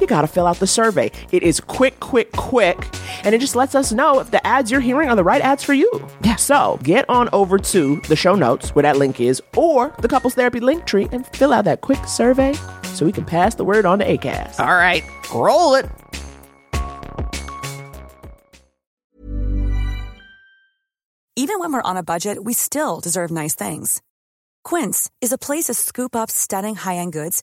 you got to fill out the survey. It is quick, quick, quick. And it just lets us know if the ads you're hearing are the right ads for you. Yeah. So get on over to the show notes where that link is or the couples therapy link tree and fill out that quick survey so we can pass the word on to ACAST. All right, roll it. Even when we're on a budget, we still deserve nice things. Quince is a place to scoop up stunning high-end goods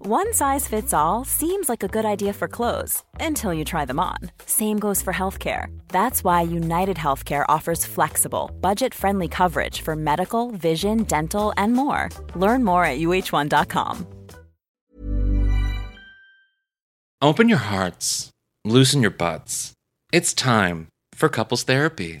One size fits all seems like a good idea for clothes until you try them on. Same goes for healthcare. That's why United Healthcare offers flexible, budget friendly coverage for medical, vision, dental, and more. Learn more at uh1.com. Open your hearts, loosen your butts. It's time for couples therapy.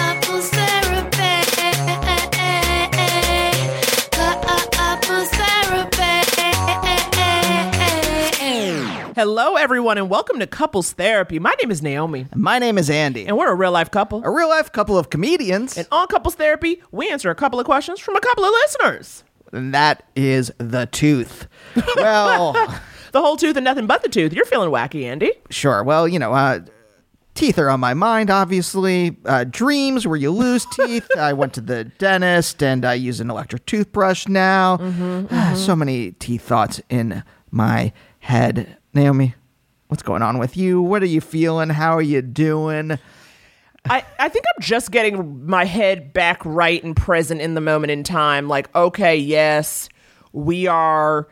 Hello, everyone, and welcome to Couples Therapy. My name is Naomi, My name is Andy. and we're a real life couple. a real life couple of comedians, And on Couples Therapy, we answer a couple of questions from a couple of listeners. and that is the tooth. Well, The whole tooth and nothing but the tooth. You're feeling wacky, Andy. sure. Well, you know, uh, teeth are on my mind, obviously. Uh, dreams where you lose teeth. I went to the dentist and I use an electric toothbrush now. Ah, So many teeth thoughts in my head. Naomi, what's going on with you? What are you feeling? How are you doing? I, I think I'm just getting my head back right and present in the moment in time. Like, okay, yes, we are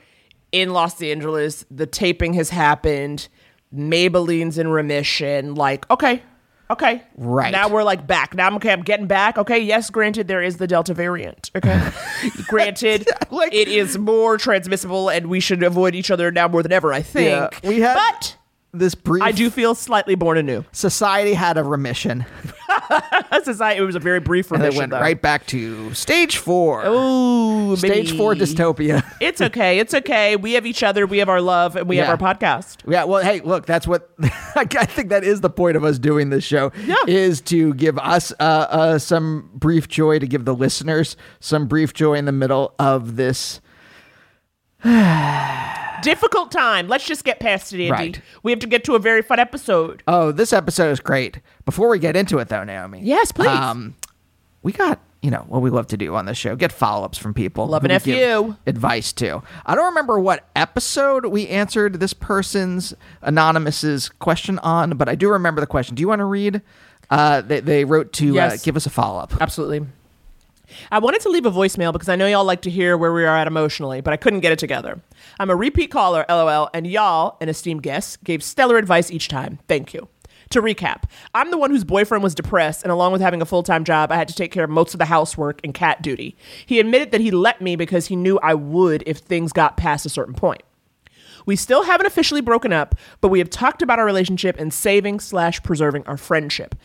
in Los Angeles. The taping has happened. Maybelline's in remission. Like, okay, okay. Right. Now we're like back. Now I'm okay. I'm getting back. Okay. Yes, granted, there is the Delta variant. Okay. granted, Like- it is more transmissible and we should avoid each other now more than ever, I think. Yeah, we have. But This brief I do feel slightly born anew. society had a remission, Society, it was a very brief and remission. it went though. right back to stage four. Ooh, stage four dystopia. It's okay. It's okay. We have each other. We have our love, and we Yeah. have our podcast. Yeah, well, hey, look, that's what I think that is the point of us doing this show. Yeah. is to give us uh, uh, some brief joy, to give the listeners some brief joy in the middle of this. Difficult time. Let's just get past it, Andy. Right. We have to get to a very fun episode. Oh, this episode is great. Before we get into it, though, Naomi. Yes, please. Um, we got you know what we love to do on this show: get follow-ups from people. Love an FU. advice to. I don't remember what episode we answered this person's anonymous's question on, but I do remember the question. Do you want to read? Uh, they, they wrote to uh, give us a follow-up. Absolutely. I wanted to leave a voicemail because I know y'all like to hear where we are at emotionally, but I couldn't get it together. I'm a repeat caller, lol, and y'all, an esteemed guest, gave stellar advice each time. Thank you. To recap, I'm the one whose boyfriend was depressed, and along with having a full time job, I had to take care of most of the housework and cat duty. He admitted that he let me because he knew I would if things got past a certain point. We still haven't officially broken up, but we have talked about our relationship and saving slash preserving our friendship.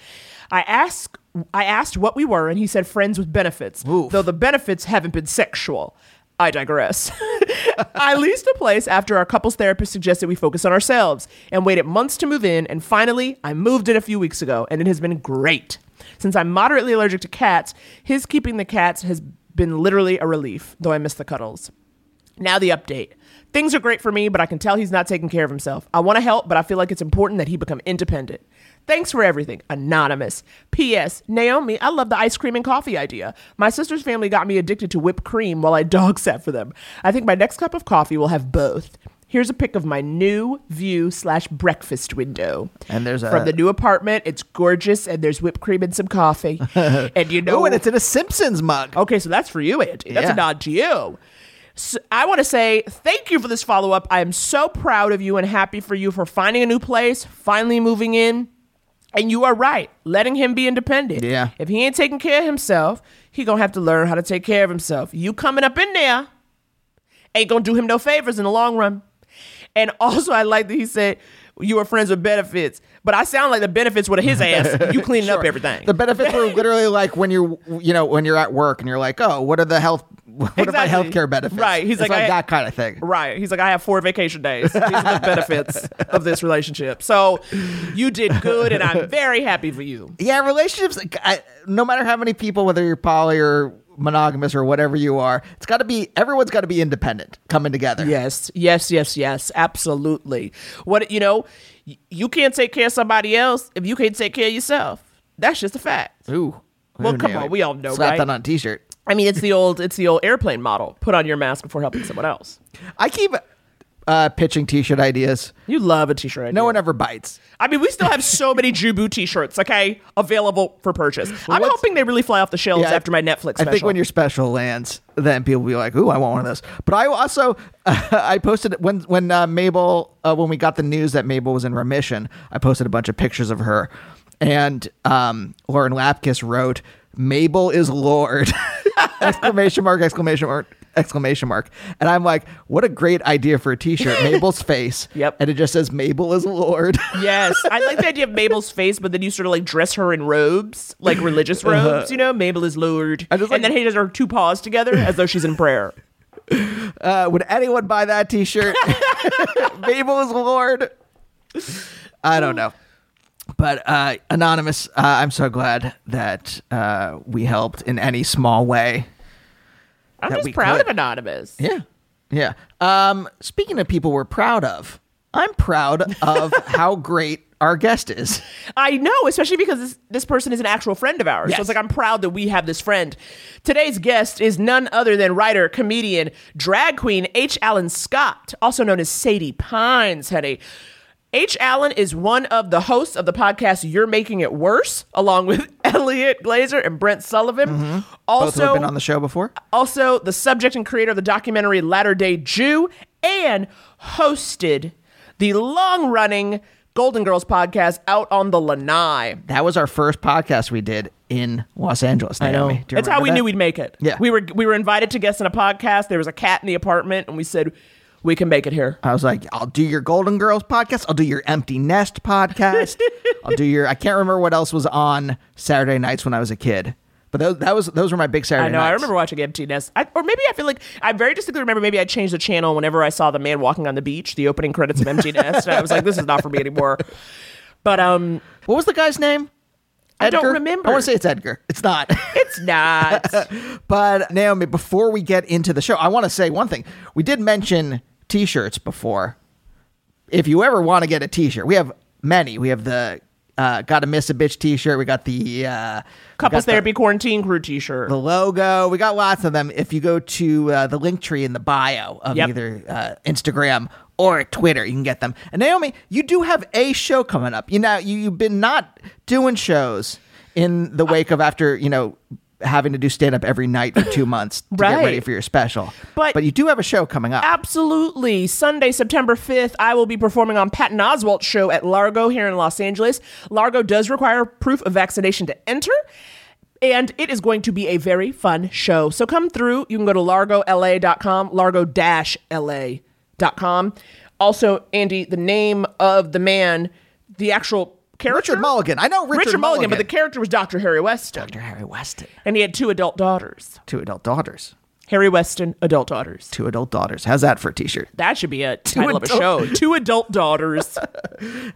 I asked I asked what we were, and he said friends with benefits, though the benefits haven't been sexual. I digress. I leased a place after our couples therapist suggested we focus on ourselves and waited months to move in. And finally, I moved in a few weeks ago, and it has been great. Since I'm moderately allergic to cats, his keeping the cats has been literally a relief, though I miss the cuddles. Now, the update. Things are great for me, but I can tell he's not taking care of himself. I want to help, but I feel like it's important that he become independent. Thanks for everything. Anonymous. P.S. Naomi, I love the ice cream and coffee idea. My sister's family got me addicted to whipped cream while I dog sat for them. I think my next cup of coffee will have both. Here's a pic of my new view slash breakfast window. And there's a- from the new apartment. It's gorgeous, and there's whipped cream and some coffee. and you know, Oh, and it's in a Simpsons mug. Okay, so that's for you, Andy. That's Yeah. a nod to you. So I want to say thank you for this follow up. I am so proud of you and happy for you for finding a new place, finally moving in. And you are right, letting him be independent. Yeah. If he ain't taking care of himself, he gonna have to learn how to take care of himself. You coming up in there ain't gonna do him no favors in the long run. And also, I like that he said you were friends with benefits, but I sound like the benefits were to his ass. You cleaning up everything. The benefits were literally like when you're, you know, when you're at work and you're like, oh, what are the health, what are my Exactly. healthcare benefits? Right. He's It's like, I- that kind of thing. Right. He's like, I have four vacation days. These are the benefits of this relationship. So you did good, and I'm very happy for you. Yeah, relationships. I, no matter how many people, whether you're poly or monogamous or whatever you are, it's got to be everyone's got to be independent coming together. Yes, yes, yes, yes. Absolutely. What you know, you can't take care of somebody else if you can't take care of yourself. That's just a fact. Ooh. Well, come on, we all know, Slap right? that on a t-shirt. I mean, it's the old, it's the old airplane model. Put on your mask before helping someone else. I keep uh, pitching t-shirt ideas. You love a t-shirt. No one ever bites. I mean, we still have so many Jubu t-shirts, okay, available for purchase. I'm hoping they really fly off the shelves Yeah, after my Netflix I think when your special lands, then people will be like, "Ooh, I want one of those." But I also, I posted when when uh, Mabel uh, when we got the news that Mabel was in remission. I posted a bunch of pictures of her, and um, Lauren Lapkus wrote, "Mabel is Lord!" exclamation mark! Exclamation mark! Exclamation mark! And I'm like, "What a great idea for a T-shirt!" Mabel's face. Yep. And it just says, "Mabel is Lord." Yes, I like the idea of Mabel's face, but then you sort of like dress her in robes, like religious robes. You know, Mabel is Lord, like- and then he does her two paws together as though she's in prayer. Uh, would anyone buy that T-shirt? Mabel is Lord. I don't know, but uh, anonymous. Uh, I'm so glad that uh, we helped in any small way. I'm That just we proud could. of anonymous. Yeah, yeah. Um, speaking of people we're proud of, I'm proud of how great our guest is. I know, especially because this, this person is an actual friend of ours. So it's like I'm proud that we have this friend. Today's guest is none other than writer, comedian, drag queen H. Alan Scott, also known as Sadie Pines, honey. H. Alan is one of the hosts of the podcast You're Making It Worse, along with Elliot Glazer and Brent Sullivan. Mm-hmm. Both Also, have been on the show before. also the subject and creator of the documentary Latter Day Jew, and hosted the long running Golden Girls podcast out on the Lanai. That was our first podcast we did in Los Angeles. Naomi. Do you That's how we that? knew we'd make it. Yeah. We were we were invited to guest in a podcast. There was a cat in the apartment, and we said, we can make it here. I was like, I'll do your Golden Girls podcast. I'll do your Empty Nest podcast. I'll do your. I can't remember what else was on Saturday nights when I was a kid, but those that was those were my big Saturday. Nights. I know. I remember watching Empty Nest, I, or maybe I feel like I very distinctly remember. Maybe I changed the channel whenever I saw the man walking on the beach, the opening credits of Empty Nest. and I was like, this is not for me anymore. But um, What was the guy's name? I don't remember. I want to say it's Edgar. It's not. it's not. but Naomi, before we get into the show, I want to say one thing. We did mention T-shirts before. If you ever want to get a T-shirt, we have many. We have the uh, "Got to Miss a Bitch" T-shirt. We got the uh, Couples got the- Therapy Quarantine Crew T-shirt. the logo. We got lots of them. If you go to uh, the link tree in the bio of Yep. either uh, Instagram or Twitter, you can get them. And Naomi, you do have a show coming up. You know, you, you've been not doing shows in the wake of after you know having to do stand up every night for two months to get ready for your special. But- but you do have a show coming up. Absolutely. Sunday, September 5th, I will be performing on Patton Oswalt's show at Largo here in Los Angeles. Largo does require proof of vaccination to enter. And it is going to be a very fun show. So come through. You can go to largola.com, largo-la.com. Also, Andy, the name of the man, the actual character. Richard Mulligan. I know Richard, Mulligan, but the character was Dr. Harry Weston. Dr. Harry Weston, And he had two adult daughters. two adult daughters. Harry Weston, adult daughters. Two adult daughters. How's that for a t-shirt? That should be a title of a show. Two adult daughters.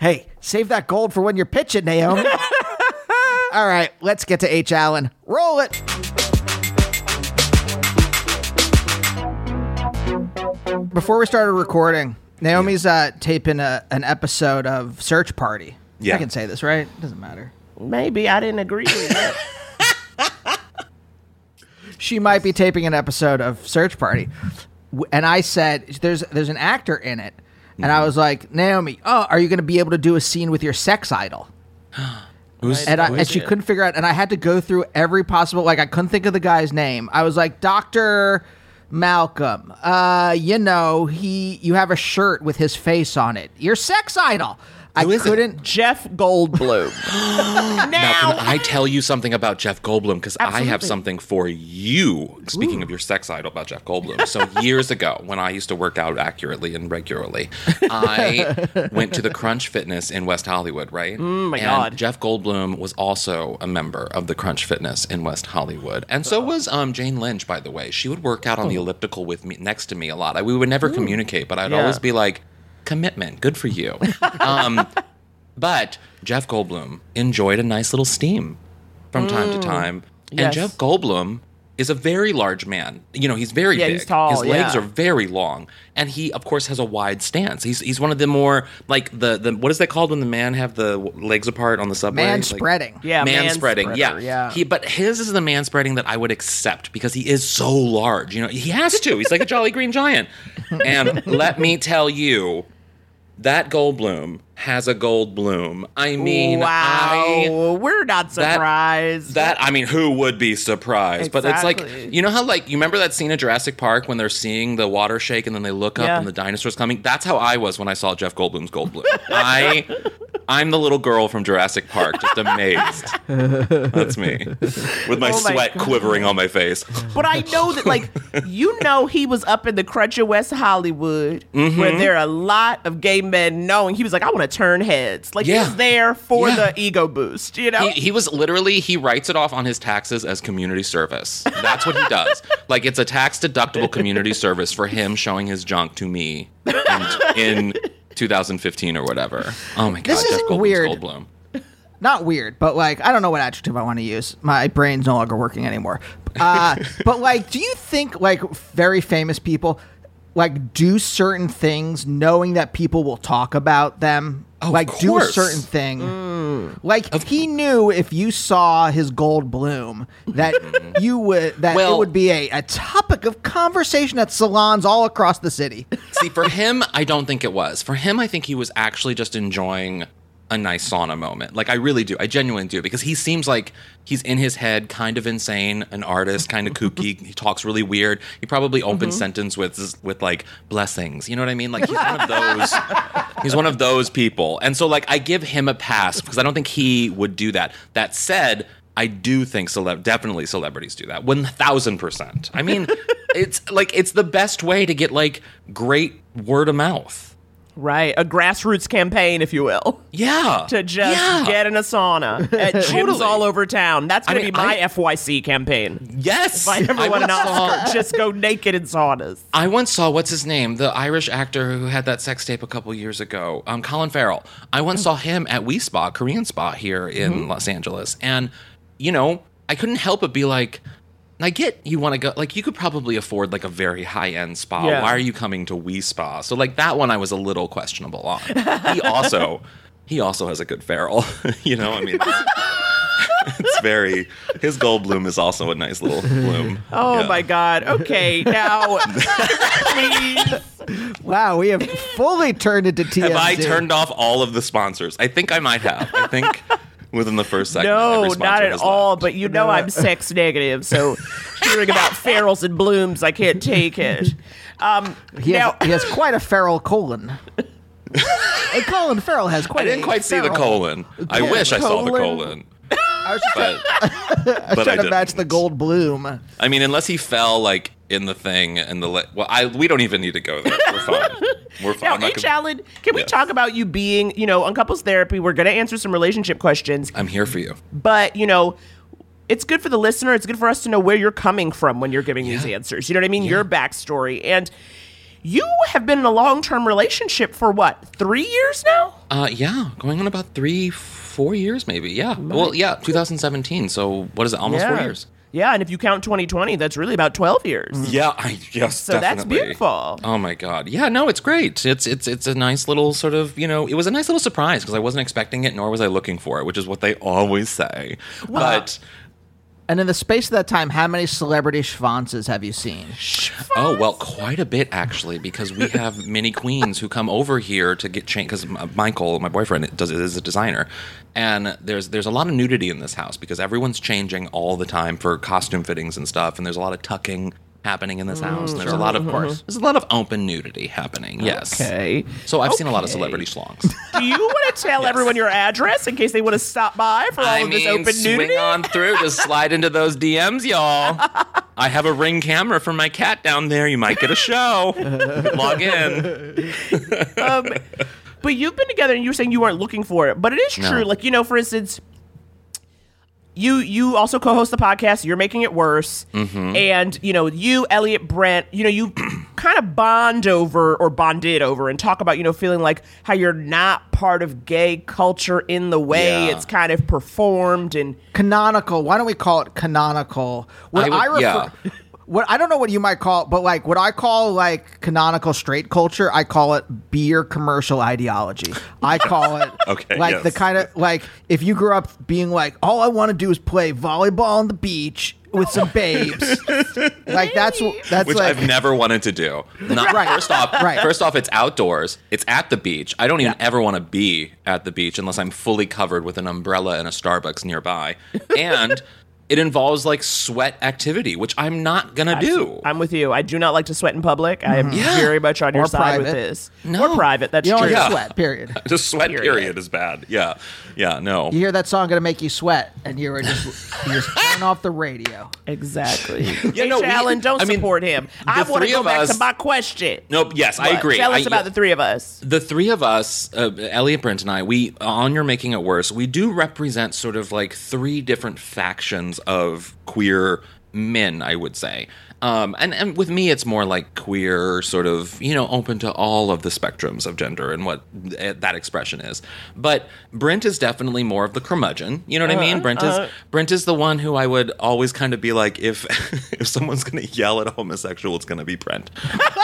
Hey, save that gold for when you're pitching, Naomi. All right, let's get to H. Alan. Roll it. Before we started recording, Naomi's uh, taping a, an episode of Search Party. Yeah. I can say this, right? It doesn't matter. Maybe I didn't agree with it. She might be taping an episode of Search Party, and I said, "There's there's an actor in it," and Mm-hmm. I was like, "Naomi, oh, are you going to be able to do a scene with your sex idol?" Who's, and, I, and she it? couldn't figure out and i had to go through every possible like i couldn't think of the guy's name i was like dr malcolm uh you know he you have a shirt with his face on it your sex idol i Who is it? couldn't Jeff Goldblum. Now, now, can I tell you something about Jeff Goldblum? Because I have Absolutely. something for you. Speaking of your sex idol about Jeff Goldblum. So, years ago, when I used to work out accurately and regularly, I went to the Crunch Fitness in West Hollywood, right? Oh my and God. Jeff Goldblum was also a member of the Crunch Fitness in West Hollywood. And so was um, Jane Lynch, by the way. She would work out on the elliptical with me next to me a lot. I, we would never communicate, but I'd Yeah. always be like, commitment, good for you. um, but Jeff Goldblum enjoyed a nice little steam from time to time. And Mm. Yes. Jeff Goldblum is a very large man. You know, he's very Yeah, big. he's tall, His legs yeah. are very long. And he, of course, has a wide stance. He's he's one of the more like the the what is that called when the man have the w- legs apart on the subway? man Like- spreading Yeah, man spreading. Yeah. man-spreader, yeah. He but his is the man spreading that I would accept because he is so large. You know, he has to. He's like a jolly green giant. And let me tell you, that Goldblum has a gold bloom. I mean, wow. I We're not surprised. that I mean, who would be surprised? But it's like you know how like you remember that scene in Jurassic Park when they're seeing the water shake and then they look up Yeah. and the dinosaurs coming. That's how I was when I saw Jeff Goldblum's Goldblum. I I'm the little girl from Jurassic Park, just amazed. That's me, with my Oh my sweat God. quivering on my face. But I know that, like, you know, he was up in the crunch of West Hollywood, Mm-hmm. where there are a lot of gay men knowing he was like, I want to turn heads. Like, Yeah. he was there for Yeah. the ego boost, you know? He, he was literally he writes it off on his taxes as community service. That's what he does. like it's a tax deductible community service for him showing his junk to me in, in 2015 or whatever. Oh my god, This isn't weird. Goldblum. not weird, but like I don't know what adjective I want to use. My brain's no longer working anymore. Uh, but like, do you think like very famous people like do certain things knowing that people will talk about them? Of like do a certain thing. Mm. Like he knew if you saw his gold bloom that you would that it would be a, a topic of conversation at salons all across the city. See, for him, I don't think it was. For him, I think he was actually just enjoying a nice sauna moment. Like I really do. I genuinely do because he seems like he's in his head, kind of insane, an artist, kind of kooky. he talks really weird. He probably opens mm-hmm. sentence with with like blessings. You know what I mean? Like he's one of those. he's one of those people. And so like I give him a pass because I don't think he would do that. That said. I do think celeb definitely celebrities do that. One thousand percent. I mean, it's like it's the best way to get like great word of mouth. Right. A grassroots campaign, if you will, Yeah. to just yeah. get in a sauna at gyms Totally. all over town. That's I going to be my I- FYC campaign. Yes. If I ever won an once saw- Oscar, just go naked in saunas. I once saw what's his name, the Irish actor who had that sex tape a couple years ago, um, Colin Farrell. I once saw him at Wi Spa, Korean Spa here in Mm-hmm. Los Angeles, and you know, I couldn't help but be like. I get you want to go like you could probably afford like a very high end spa. Yeah. Why are you coming to Wi Spa? So like that one I was a little questionable on. He also he also has a good Farrell. you know, I mean it's very his gold bloom is also a nice little bloom. Oh Yeah. my God. Okay, now, please. Wow, we have fully turned into TMZ. Have I turned off all of the sponsors? I think I might have. I think within the first second. No, not at all. left. But you know I'm sex negative, so hearing about ferals and blooms, I can't take it. Um, He has, he has quite a feral colon. and Colin Farrell has quite. I didn't a quite see the feral- colon. I Yeah, wish I saw the colon. colon, I was just but but I trying to didn't. match the gold bloom. I mean, unless he fell like in the thing and the le- well, I we don't even need to go there. We're fine. We're fine. now, I'm, H. gonna- Alan, can we Yes. talk about you being, you know, on couples therapy? We're going to answer some relationship questions, I'm here for you. but you know, it's good for the listener. It's good for us to know where you're coming from when you're giving these answers. You know what I mean? Your backstory. And you have been in a long term relationship for what, three years now? Uh, yeah, going on about three, four years maybe. Yeah. Well, yeah, 2017. So what is it? Almost four years. Yeah, and if you count 2020, that's really about 12 years. Mm-hmm. Yeah, I yes, So that's beautiful. Oh my god, yeah, no, it's great. It's it's it's a nice little sort of you know, it was a nice little surprise because I wasn't expecting it, nor was I looking for it, which is what they always say. But And in the space of that time, how many celebrity schwanzes have you seen? oh well, quite a bit actually, because we have many queens who come over here to get changed. Because Michael, my boyfriend, does is a designer, and there's there's a lot of nudity in this house because everyone's changing all the time for costume fittings and stuff, and there's a lot of tucking happening in this house. And there's a lot of course, there's a lot of open nudity happening. Yes. Okay. So I've seen a lot of Okay. celebrity schlongs. Do you want to tell everyone your address in case they want to stop by for all I of this mean, open swing nudity? on through. Just slide into those DMs, y'all. I have a ring camera for my cat down there. You might get a show. Log in. um, but you've been together and you were saying you weren't looking for it. But it is No. true. Like, you know, for instance, you you also co-host the podcast. You're making it worse, Mm-hmm. and you know you, Elliot, Brent. You know you kind of bond over or bonded over and talk about you know feeling like how you're not part of gay culture in the way Yeah. it's kind of performed and Canonical. Why don't we call it canonical? What I would- I, refer, yeah. what I don't know what you might call, it, but like what I call like canonical straight culture, I call it beer commercial ideology. I call it Okay, like yes. the kind of like if you grew up being like all I want to do is play volleyball on the beach with some babes, like that's what that's Which like I've never wanted to do. Not Right. first off. Right. First off, it's outdoors. It's at the beach. I don't even ever want to be at the beach unless I'm fully covered with an umbrella and a Starbucks nearby. And it involves like sweat activity, which I'm not gonna do. I'm with you. I do not like to sweat in public. I am mm-hmm. Yeah. very much on your Or side with this. No. Or private. That's you don't true. Yeah. sweat. Period. Just sweat Period. period. is bad. Yeah. Yeah. No. You hear that song gonna make you sweat, and you were just you just turn off the radio. Exactly. Yeah, H. no, we- Alan, don't I mean, support him. I want to three go back us- to my question. Nope. Yes, I agree. Tell us I- about the three of us. the three of us, uh, Elliot, Brent, and I, we on You're Making It Worse, we do represent sort of like three different factions of queer men, I would say. Um, and, and with me, it's more like queer, sort of, you know, open to all of the spectrums of gender and what th- that expression is. But Brent is definitely more of the curmudgeon. You know what I mean? Brent is Brent is the one who I would always kind of be like, if if someone's going to yell at a homosexual, it's going to be Brent.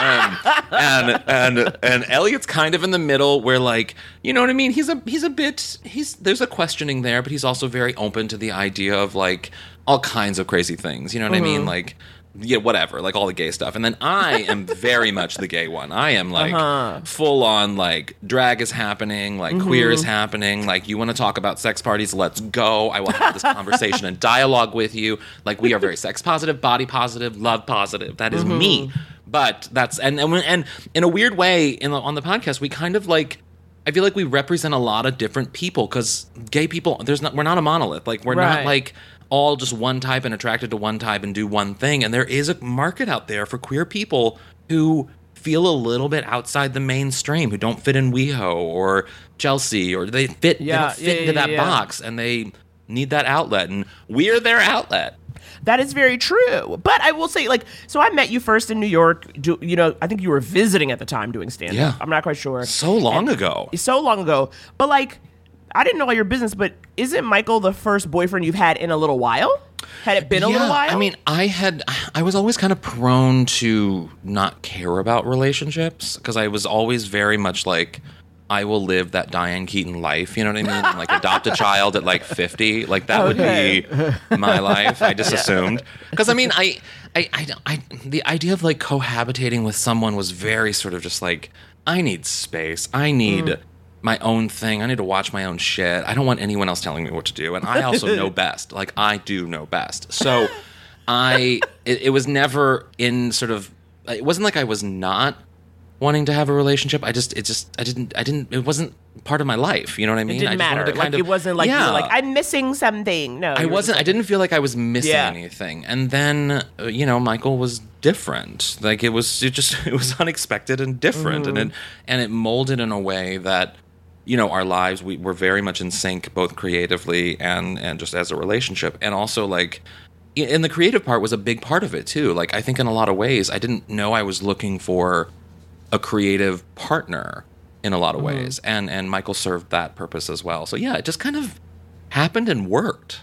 Um, and and and Elliot's kind of in the middle, where like, you know what I mean? He's a he's a bit he's there's a questioning there, but he's also very open to the idea of like all kinds of crazy things. You know what I mean? Like yeah, whatever, like all the gay stuff. And then I am very much the gay one. I am like uh-huh. full on like drag is happening, like queer is mm-hmm. happening. Like you want to talk about sex parties, let's go. I will have this conversation and dialogue with you. Like we are very sex positive, body positive, love positive. That is me. Mm-hmm. But that's and and, and in a weird way in the, on the podcast we kind of like I feel like we represent a lot of different people because gay people there's not we're not a monolith. Like we're Right. not like all just one type and attracted to one type and do one thing. And there is a market out there for queer people who feel a little bit outside the mainstream, who don't fit in WeHo or Chelsea, or they fit, they Yeah, don't fit yeah, into yeah, that yeah. box and they need that outlet. And we're their outlet. That is very true. But I will say, like, so I met you first in New York. Do, you know, I think you were visiting at the time doing stand up. Yeah. I'm not quite sure. So long ago. So long ago. But, like, I didn't know all your business, but isn't Michael the first boyfriend you've had in a little while? Had it been a little while? I mean, I had, I was always kind of prone to not care about relationships because I was always very much like, I will live that Diane Keaton life. You know what I mean? And, like adopt a child at like 50. Like that would be my life. I just assumed. Because I mean, I, I, I, I, the idea of like cohabitating with someone was very sort of just like, I need space. I need mm. My own thing. I need to watch my own shit. I don't want anyone else telling me what to do. And I also know best. Like I do know best. So I it, it was never in sort of it wasn't like I was not wanting to have a relationship. I just it just I didn't I didn't it wasn't part of my life. You know what I mean? it didn't I just matter. to Like, of- it wasn't like you Yeah. were like, I'm missing something. No. I wasn't. I didn't feel like I was missing Yeah. anything. And then, uh, you know, Michael was different. Like it was. It just. It was unexpected and different, and it Mm-hmm. and it molded in a way that you know our lives we were very much in sync both creatively and and just as a relationship. And also like and the creative part was a big part of it too. Like i think in a lot of ways i didn't know i was looking for a creative partner in a lot of mm-hmm. ways. And and michael served that purpose as well. So yeah it just kind of happened and worked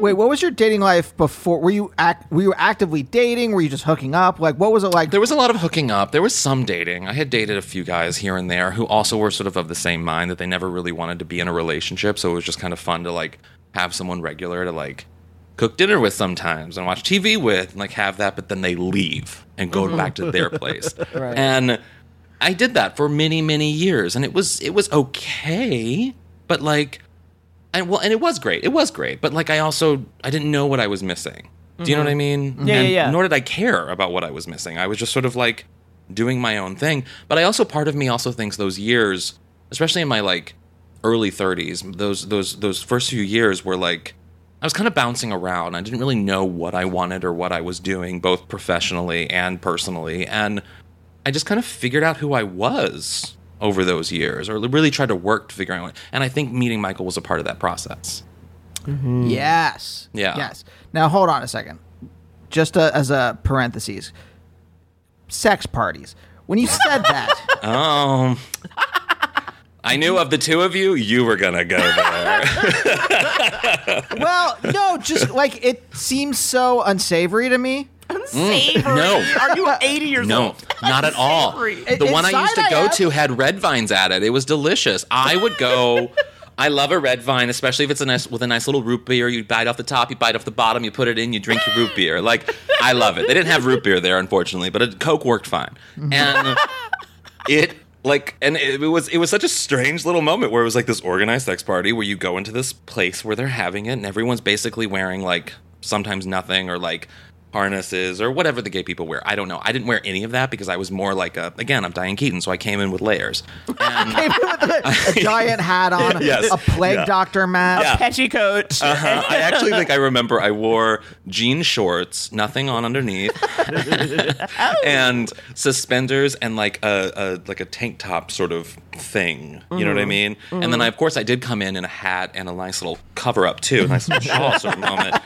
Wait, what was your dating life before? Were you act? Were you actively dating? Were you just hooking up? Like, what was it like? There was a lot of hooking up. There was some dating. I had dated a few guys here and there who also were sort of of the same mind that they never really wanted to be in a relationship. So it was just kind of fun to like have someone regular to like cook dinner with sometimes and watch TV with and like have that, but then they leave and go back to their mm-hmm. place. Right. And I did that for many, many years and it was it was okay, but like and well and it was great. It was great, but like I also I didn't know what I was missing. Do you know what I mm-hmm. mean? Yeah, yeah, yeah. Nor did I care about what I was missing. I was just sort of like doing my own thing. But I also part of me also thinks those years, especially in my like early 30s, those those those first few years were like I was kind of bouncing around. I didn't really know what I wanted or what I was doing, both professionally and personally. And I just kind of figured out who I was over those years, or really tried to work to figure out. And I think meeting Michael was a part of that process. Yes. Yeah. Yes. Now hold on a second. Just uh as a parenthesis, sex parties. When you said that, Um, I knew of the two of you, you were gonna go there. well, no, just like it seems so unsavory to me. Savory. Mm, no. Are you 80 years No, old? No, not at all. Savory. The one I used to I go am. to had red vines at it. It was delicious. I would go. I love a red vine, especially if it's a nice with a nice little root beer. You bite off the top, you bite off the bottom, you put it in, you drink your root beer. Like I love it. They didn't have root beer there, unfortunately, but a Coke worked fine. And it like and it, was it was such a strange little moment where it was like this organized sex party where you go into this place where they're having it and everyone's basically wearing like sometimes nothing or like harnesses or whatever the gay people wear. I don't know. I didn't wear any of that because I was more like a again, I'm Diane Keaton, so I came in with layers. And Came in with a, a giant hat on, Yes. a plague Yeah. doctor mask. Yeah. Petticoat. Uh-huh. I actually think I remember I wore jean shorts, nothing on underneath, and suspenders and like a, a like a tank top sort of thing. You know what I mean? And then I, of course I did come in in a hat and a nice little cover up too, a nice little shawl sort of moment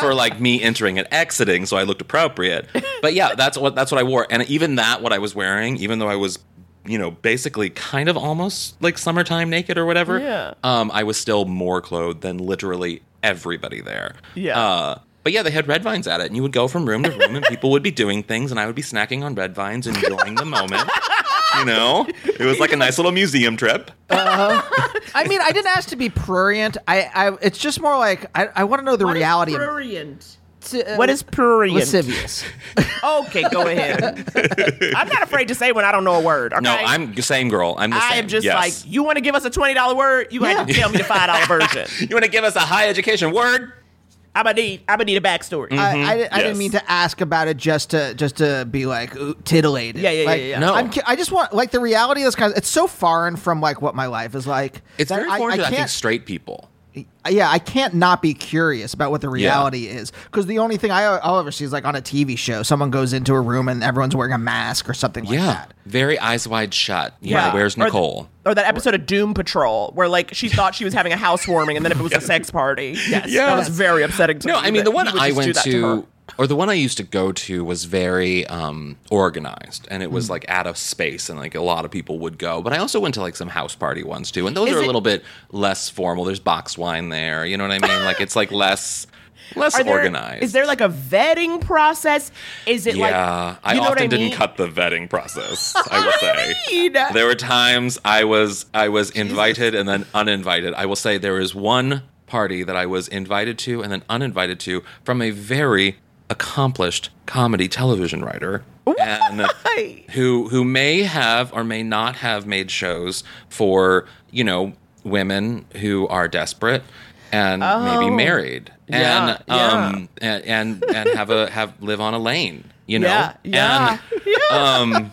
for like me entering and exiting, so I looked appropriate. But yeah, that's what that's what I wore, and even that what I was wearing, even though I was. You know, basically, kind of almost like summertime naked or whatever. Yeah. Um, I was still more clothed than literally everybody there. Yeah. Uh, but yeah, they had red vines at it, and you would go from room to room, and people would be doing things, and I would be snacking on red vines, enjoying the moment. You know, it was like a nice little museum trip. I mean, I didn't ask to be prurient. I, I it's just more like I, I want to know the What is reality prurient? of uh, What is prurient? lascivious. Okay, go ahead. I'm not afraid to say when I don't know a word. Okay? No, I'm the same girl. I'm the I same. am just yes. like, you want to give us a twenty dollar word? You have to tell me the five dollar version. You want to give us a high education word? I'm gonna need. I'm gonna need a backstory. I, I, I Yes. didn't mean to ask about it just to just to be like titillated. Yeah, yeah, yeah, like, yeah, yeah. No. I'm, I just want like the reality of this kind. Of, it's so foreign from like what my life is like. It's very I, foreign I to I think straight people. Yeah, I can't not be curious about what the reality is because the only thing I, I'll ever see is like on a TV show, someone goes into a room and everyone's wearing a mask or something like Yeah, that. very eyes wide shut. Yeah, Yeah. where's Or the- Nicole? or that episode of Doom Patrol where like she thought she was having a housewarming and then it was a sex party. Yes, Yeah. that was very upsetting to No, me. I mean the one I just went that to, her. Or the one I used to go to was very um, organized, and it was Hmm. like out of space, and like a lot of people would go. But I also went to like some house party ones too, and those Is are a it- little bit less formal. There's box wine there, you know what I mean? like it's like less less Are there- organized. Is there like a vetting process? Is it yeah, like I you know often what I didn't mean? cut the vetting process. I would say there were times I was I was invited and then uninvited. I will say there is one party that I was invited to and then uninvited to from a very accomplished comedy television writer and who who may have or may not have made shows for you know women who are desperate and maybe married Oh. Yeah, and um and, and and have a have live on a lane you know Yeah, yeah, and um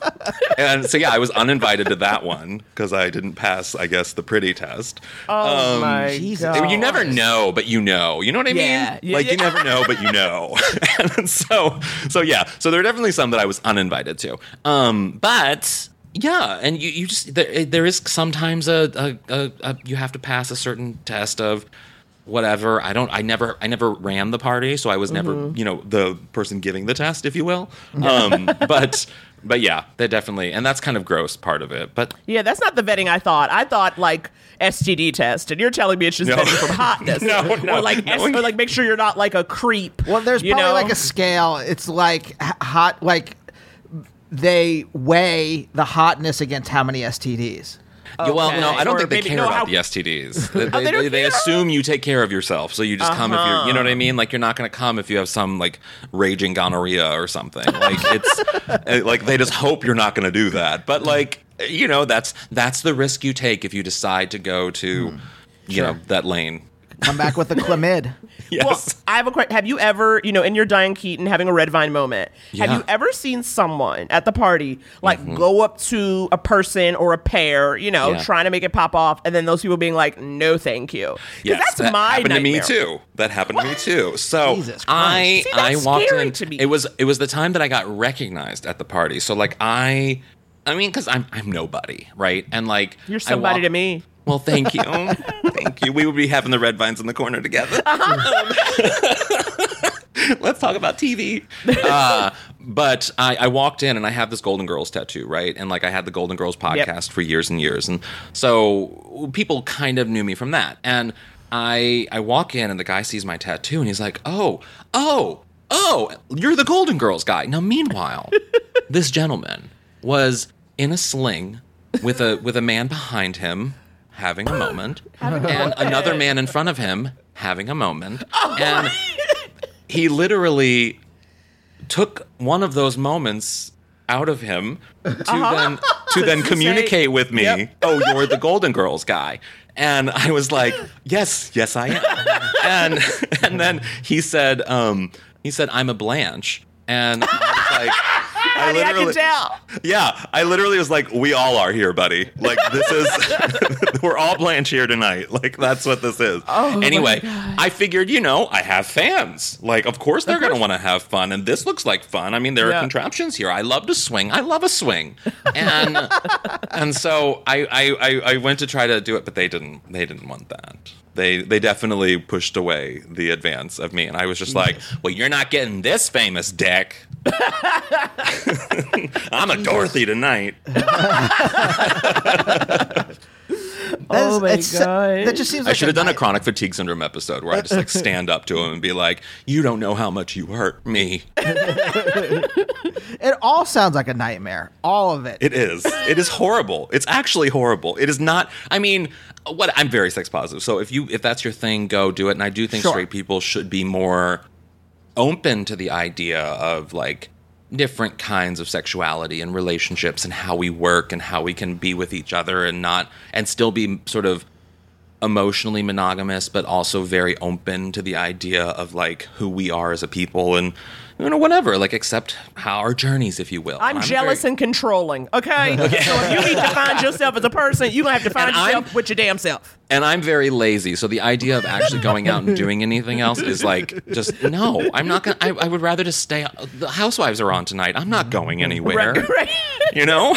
and so yeah i was uninvited to that one because i didn't pass i guess the pretty test Oh Um, my Jesus. you never know, but you know. You know what I Yeah, mean? yeah, like you never know, but you know. and so, so yeah. So there are definitely some that I was uninvited to. Um, but Yeah, and you, you just there, there is sometimes a, a, a, a you have to pass a certain test of whatever. I don't. I never. I never ran the party, so I was never you know the person giving the test, if you will. Um, but but yeah, they definitely, and that's kind of gross part of it. But Yeah, that's not the vetting I thought. I thought like STD test, and you're telling me it's just No. vetting from hotness. No, no, or like no. S- or like make sure you're not like a creep. Well, there's you probably know? like a scale. It's like h- hot, like they weigh the hotness against how many STDs. Yeah, well, no, I don't Or think they maybe care know about how- the STDs. They, they don't they, they assume you take care of yourself, so you just come if you're, you know what I mean? Like you're not going to come if you have some like raging gonorrhea or something. Like it's uh, like they just hope you're not going to do that. But like you know, that's that's the risk you take if you decide to go to you know that lane. Come back with a chlamyd. Yes. Well, I have a question. Have you ever, you know, in your Diane Keaton having a red vine moment, have Yeah. Mm-hmm. you ever seen someone at the party like go up to a person or a pair, you know, Yeah. trying to make it pop off, and then those people being like, "No, thank you." 'Cause Yes, that's that my happened nightmare. to me too. That happened to me too. So Jesus I Christ. See, I walked scary in. to me. It was it was the time that I got recognized at the party. So like I, I mean, because I'm I'm nobody, right? And like You're somebody walk- to me. Well, thank you, thank you. We would be having the red vines in the corner together. Let's talk about TV. Uh, but I, I walked in and I have this Golden Girls tattoo, right? And like I had the Golden Girls podcast for years and years, and so people kind of knew me from that. And I I walk in and the guy sees my tattoo and he's like, "Oh, oh, oh, you're the Golden Girls guy." Now, meanwhile, this gentleman was in a sling with a with a man behind him having a moment, and another man in front of him having a moment, and he literally took one of those moments out of him to then to then communicate with me. Yep. Oh, you're the Golden Girls guy. And I was like, yes, yes, I am. and and then he said, um, he said, I'm a Blanche. And I was like, Honey, I can tell. yeah, I literally was like, "We all are here, buddy. Like this is, we're all Blanche here tonight. Like that's what this is." Oh, anyway, I figured, you know, I have fans. Like, of course they're going to want to have fun, and this looks like fun. I mean, there Yeah. are contraptions here. I love to swing. I love a swing, and and so I, I I I went to try to do it, but they didn't. They didn't want that. They they definitely pushed away the advance of me, and I was just like, "Well, you're not getting this famous, Dick." I'm a Dorothy tonight. That Oh my it's- God. That just seems I should have done a chronic fatigue syndrome episode where I just like stand up to him and be like, "You don't know how much you hurt me." It all sounds like a nightmare. All of it. It is. It is horrible. It's actually horrible. It is not. I mean, what I'm very sex positive. So if you if that's your thing, go do it. And I do think Sure. straight people should be more open to the idea of like different kinds of sexuality and relationships and how we work and how we can be with each other and not and still be sort of emotionally monogamous but also very open to the idea of like who we are as a people and you know whatever like accept how our journeys if you will I'm, And jealous very- and controlling. Okay, so if you need to find yourself as a person, you're gonna have to find And I'm- yourself with your damn self. and I'm very lazy, so the idea of actually going out and doing anything else is like just no. I'm not gonna. I, I would rather just stay. The Housewives are on tonight. I'm not going anywhere. Right, right. You know.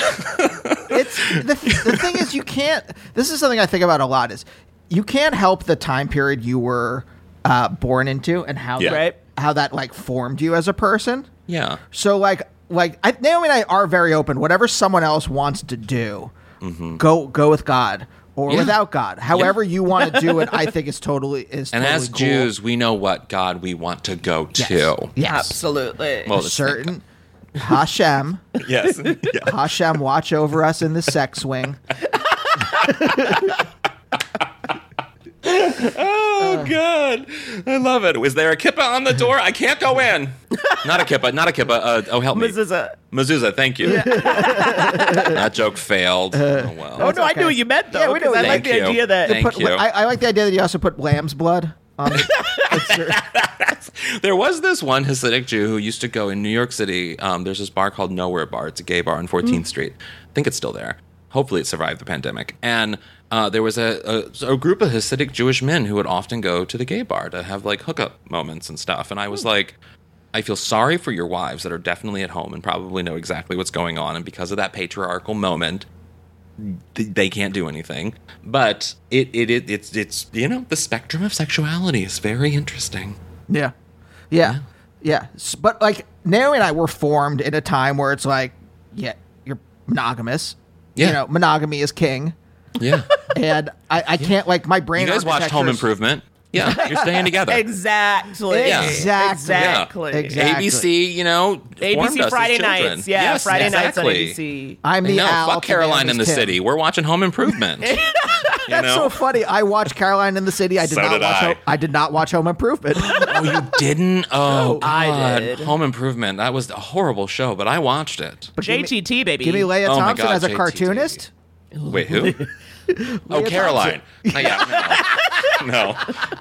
it's the, the thing is you can't this is something i think about a lot is you can't help the time period you were uh, born into and how Yeah. that, Right. How that like formed you as a person yeah. so like like I, naomi and i are very open whatever someone else wants to do go go with god or Mm-hmm. Yeah. without god however you want to do it i think is totally is And totally as cool. Jews, we know what God we want to go yes. to. yes Absolutely. Well, certain hashem Yes. Yeah. hashem watch over us in the sex wing Oh God, I love it. Was there a kippa on the door? I can't go in. Not a kippa. Not a kippa. Uh, oh, help me. Mezuzah. Mezuzah. Thank you. that joke failed. Oh well. Oh no, I knew what you meant though. Yeah, we know 'cause I like meant. the Thank idea that. Thank Put- you. I, I like the idea that you also put lamb's blood on There was this one Hasidic Jew who used to go in New York City. Um, there's this bar called Nowhere Bar. It's a gay bar on 14th Street. I think it's still there. Hopefully, it survived the pandemic. And uh, there was a, a, a group of Hasidic Jewish men who would often go to the gay bar to have like hookup moments and stuff. And I was like, I feel sorry for your wives that are definitely at home and probably know exactly what's going on. And because of that patriarchal moment, they can't do anything. But it, it, it it's it's you know the spectrum of sexuality is very interesting. Yeah. Yeah. Yeah. S- But like Naomi and I were formed in a time where it's like, yeah, you're monogamous. Yeah. You know, monogamy is king. Yeah, And I, I can't like my brain. you guys watched Home Improvement. Yeah, you're staying together. Exactly. Yeah. Exactly. Exactly. Yeah. Exactly. ABC, you know, ABC Friday nights. Yeah, Yes, Friday exactly. nights on ABC. I'm I the know. owl. Fuck Caroline in the Tim. City. We're watching Home Improvement. you That's know? so funny. I watched Caroline in the City. I did So not did watch. I. Home, I did not watch Home Improvement. Oh, you didn't? Oh, I God. did. Home Improvement. That was a horrible show, but I watched it. But JTT baby. Give me Lea Oh Thompson God, as a JTT. cartoonist. Wait, who? Oh, Caroline. Oh, yeah, no. no,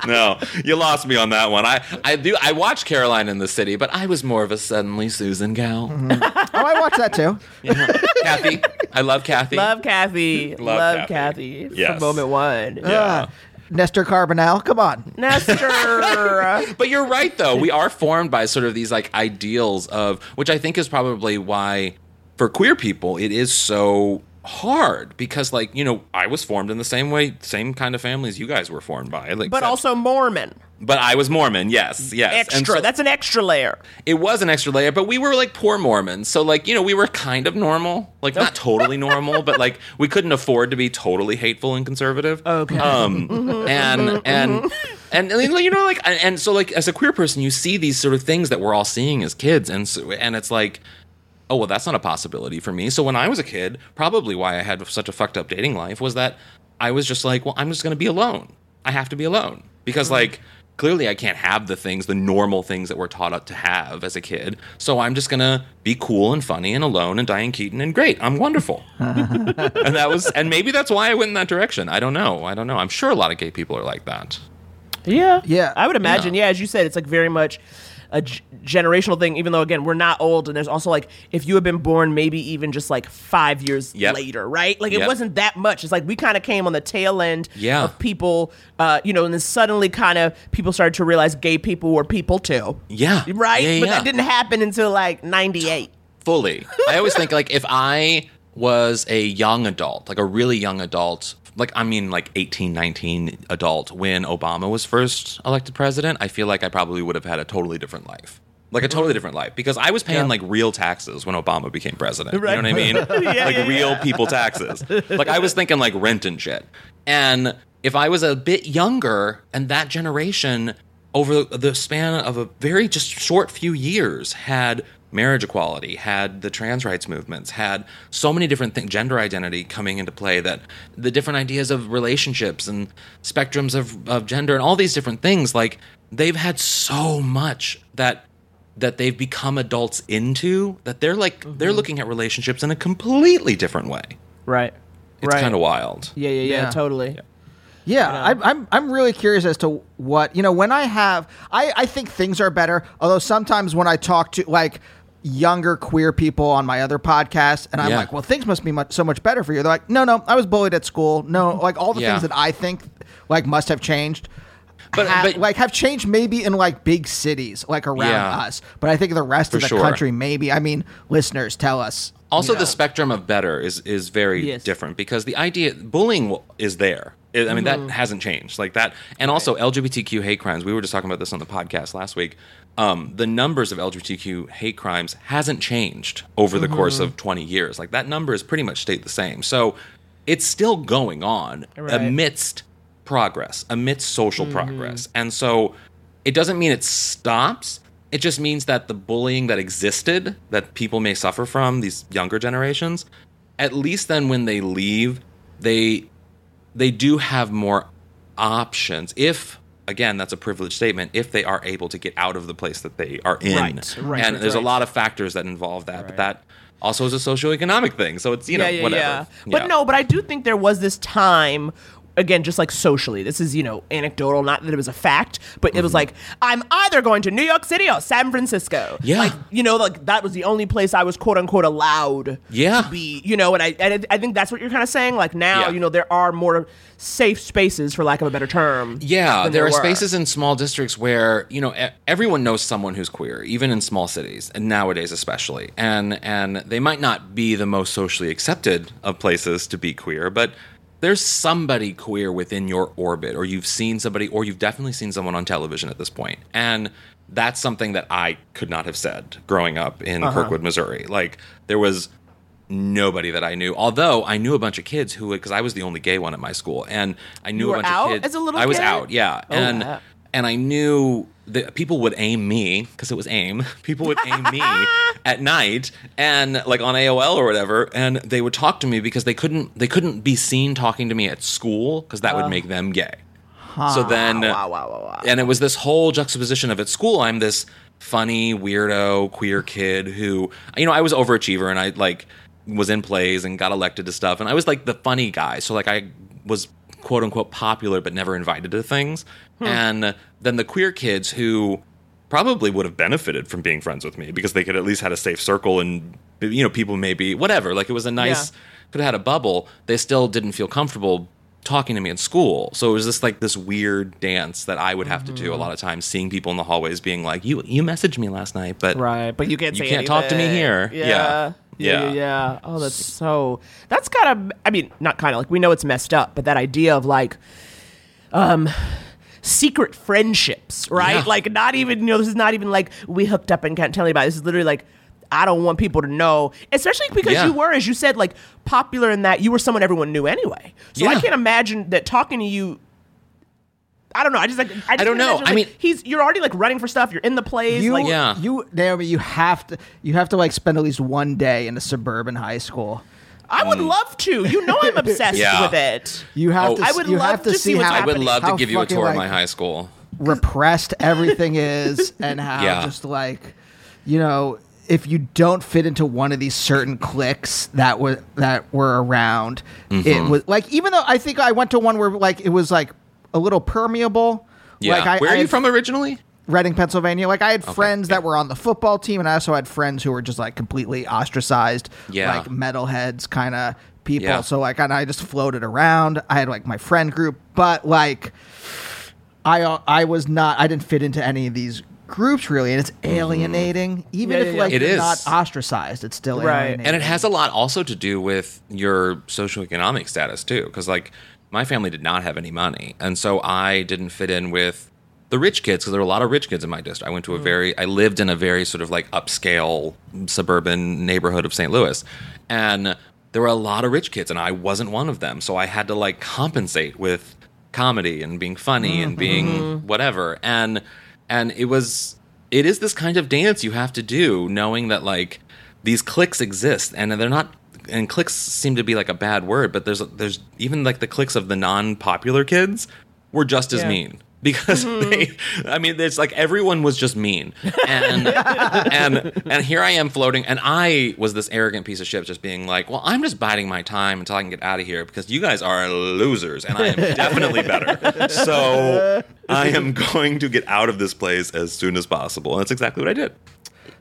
no. You lost me on that one. I, I do. I watched Caroline in the City, but I was more of a suddenly Susan gal. Oh, I watched that too. Kathy, I love Kathy. Love Kathy. Love Love, Kathy. Kathy. Yes. From moment one. Yeah. Ah, Nestor Carbonell. Come on. Nestor. But you're right, though. We are formed by sort of these like ideals of, which I think is probably why for queer people it is so hard because, like, you know, I was formed in the same way, same kind of families you guys were formed by. Like, but except- also Mormon. but I was Mormon. Yes, yes. And Extra. so- That's an extra layer. it was an extra layer, but we were like poor Mormons. So like, you know, we were kind of normal. Like not totally normal, but like we couldn't afford to be totally hateful and conservative. Okay. Um and and and you know like and and so like as a queer person you see these sort of things that we're all seeing as kids and so, and it's like oh well that's not a possibility for me. So when I was a kid, probably why I had such a fucked up dating life was that I was just like, well, I'm just going to be alone. I have to be alone because mm-hmm. like clearly I can't have the things, the normal things that we're taught to have as a kid. So I'm just gonna be cool and funny and alone and Diane Keaton and great. I'm wonderful. and that was, and maybe that's why I went in that direction. I don't know. I don't know. I'm sure a lot of gay people are like that. Yeah. Yeah. I would imagine, Yeah. yeah, as you said, it's like very much a g- generational thing, even though, again, we're not old. And there's also like, if you had been born maybe even just like five years Yep. later, right? Like, it Yep. wasn't that much. It's like we kind of came on the tail end Yeah. of people, uh, you know, and then suddenly kind of people started to realize gay people were people too. Yeah. Right? Yeah, but yeah. that didn't happen until like 98. fully. I always think like if I was a young adult, like a really young adult, like I mean like 18, 19 adult when Obama was first elected president, I feel like I probably would have had a totally different life. Like a totally different life because I was paying like real taxes when Obama became president. Right. You know what I mean? Yeah, like yeah, real yeah. people taxes. Like I was thinking like rent and shit. And if I was a bit younger and that generation over the span of a very just short few years had marriage equality, had the trans rights movements, had so many different things, gender identity coming into play, that the different ideas of relationships and spectrums of, of gender and all these different things, like they've had so much that that they've become adults into that they're like they're mm-hmm. looking at relationships in a completely different way. Right. It's right. kind of wild. Yeah, yeah, yeah, Yeah. totally. Yeah, I'm, I'm I'm really curious as to what you know when I have I I think things are better. Although sometimes when I talk to like younger queer people on my other podcast, and I'm Yeah. like, well, things must be much so much better for you. They're like, no, no, I was bullied at school. No, like all the Yeah. things that I think like must have changed. But- ha- but- like have changed maybe in like big cities like around Yeah. us, but I think the rest For of the sure. country maybe. I mean, listeners tell us. Also, you know. the spectrum of better is is very Yes. different because the idea bullying is there. I mean, Mm-hmm. that hasn't changed like that. And also, LGBTQ hate crimes. We were just talking about this on the podcast last week. Um, the numbers of LGBTQ hate crimes hasn't changed over the course Mm-hmm. of 20 years. Like that number has pretty much stayed the same. So it's still going on Right. amidst progress, amidst social Mm-hmm. progress. And so it doesn't mean it stops. It just means that the bullying that existed, that people may suffer from, these younger generations, at least then when they leave, they they do have more options. If again, that's a privileged statement, if they are able to get out of the place that they are in. Right, right, and right, there's a lot of factors that involve that, but that also is a socioeconomic thing. So it's you know yeah, yeah, whatever. yeah. But no, but I do think there was this time again, just like socially. This is, you know, anecdotal, not that it was a fact, but Mm-hmm. it was like, I'm either going to New York City or San Francisco. Yeah. Like, you know, like that was the only place I was quote unquote allowed Yeah. to be, you know, and I, and I think that's what you're kind of saying. Like now, Yeah. you know, there are more safe spaces, for lack of a better term. Yeah, than there are were. spaces in small districts where you know everyone knows someone who's queer, even in small cities, and nowadays especially. And and they might not be the most socially accepted of places to be queer, but there's somebody queer within your orbit, or you've seen somebody, or you've definitely seen someone on television at this point, and that's something that I could not have said growing up in Uh-huh. Kirkwood, Missouri. Like there was nobody that I knew. Although I knew a bunch of kids who, because I was the only gay one at my school, and I knew a bunch of kids. as a little I was kid? out, yeah, Oh, and wow. And I knew that people would aim me because it was AIM. People would aim me at night and like on AOL or whatever, and they would talk to me because they couldn't they couldn't be seen talking to me at school because that would make them gay. So then, Wow, wow, wow, wow. and it was this whole juxtaposition of at school i'm this funny weirdo queer kid who you know i was overachiever and i like was in plays and got elected to stuff and i was like the funny guy so like i was quote unquote popular but never invited to things and then the queer kids who probably would have benefited from being friends with me because they could at least had a safe circle and you know people maybe whatever like it was a nice Yeah. could have had a bubble they still didn't feel comfortable talking to me in school so it was just like this weird dance that i would have to Mm-hmm. do a lot of times seeing people in the hallways being like you you messaged me last night but Right, but you can't You can't talk to me here. Yeah. Yeah. Yeah. Yeah. Oh, that's so. That's kind of. I mean, not kind of like we know it's messed up, but that idea of like, um, secret friendships, right? Yeah. Like, not even you know, this is not even like we hooked up and can't tell anybody. This is literally like. I don't want people to know, especially because Yeah. you were, as you said, like popular in that you were someone everyone knew anyway. So I can't imagine that talking to you. I don't know. I just like. I, just I don't can't know. imagine, I mean- he's you're already like running for stuff. You're in the plays. You, like, Yeah. you, Naomi, you have to, you have to like spend at least one day in a suburban high school. I would love to. You know, I'm obsessed Mm. Yeah. with it. You have Oh. to. I would you love have to, to see see what's how i would love to give you a fucking, tour of my high school repressed everything is, and how Yeah. just like, you know, if you don't fit into one of these certain cliques that were that were around, Mm-hmm. it was like even though I think I went to one where like it was like a little permeable. yeah Like I, where I are you had- from originally Reading, Pennsylvania. Like I had friends yeah. that were on the football team, and I also had friends who were just like completely ostracized, Yeah. like metalheads kind of people. Yeah. So like, and I just floated around. I had like my friend group, but like, I uh, I was not. I didn't fit into any of these groups really, and it's alienating. Even Yeah, if yeah, yeah. like It you're is. not ostracized, it's still Right. alienating. and it has a lot also to do with your socioeconomic status too because like my family did not have any money and so i didn't fit in with the rich kids because there were a lot of rich kids in my district. I went to a hmm. very i lived in a very sort of like upscale suburban neighborhood of st louis and there were a lot of rich kids and i wasn't one of them. So i had to like compensate with comedy and being funny mm-hmm. and being mm-hmm. whatever. And and it was it is this kind of dance you have to do knowing that like these cliques exist and they're not and clicks seem to be like a bad word but there's there's even like the clicks of the non-popular kids were just as Yeah. mean. Because mm-hmm. they i mean it's like everyone was just mean. And and and here i am floating and i was this arrogant piece of shit just being like well i'm just biding my time until i can get out of here because you guys are losers and i am definitely better. So i am going to get out of this place as soon as possible. And that's exactly what i did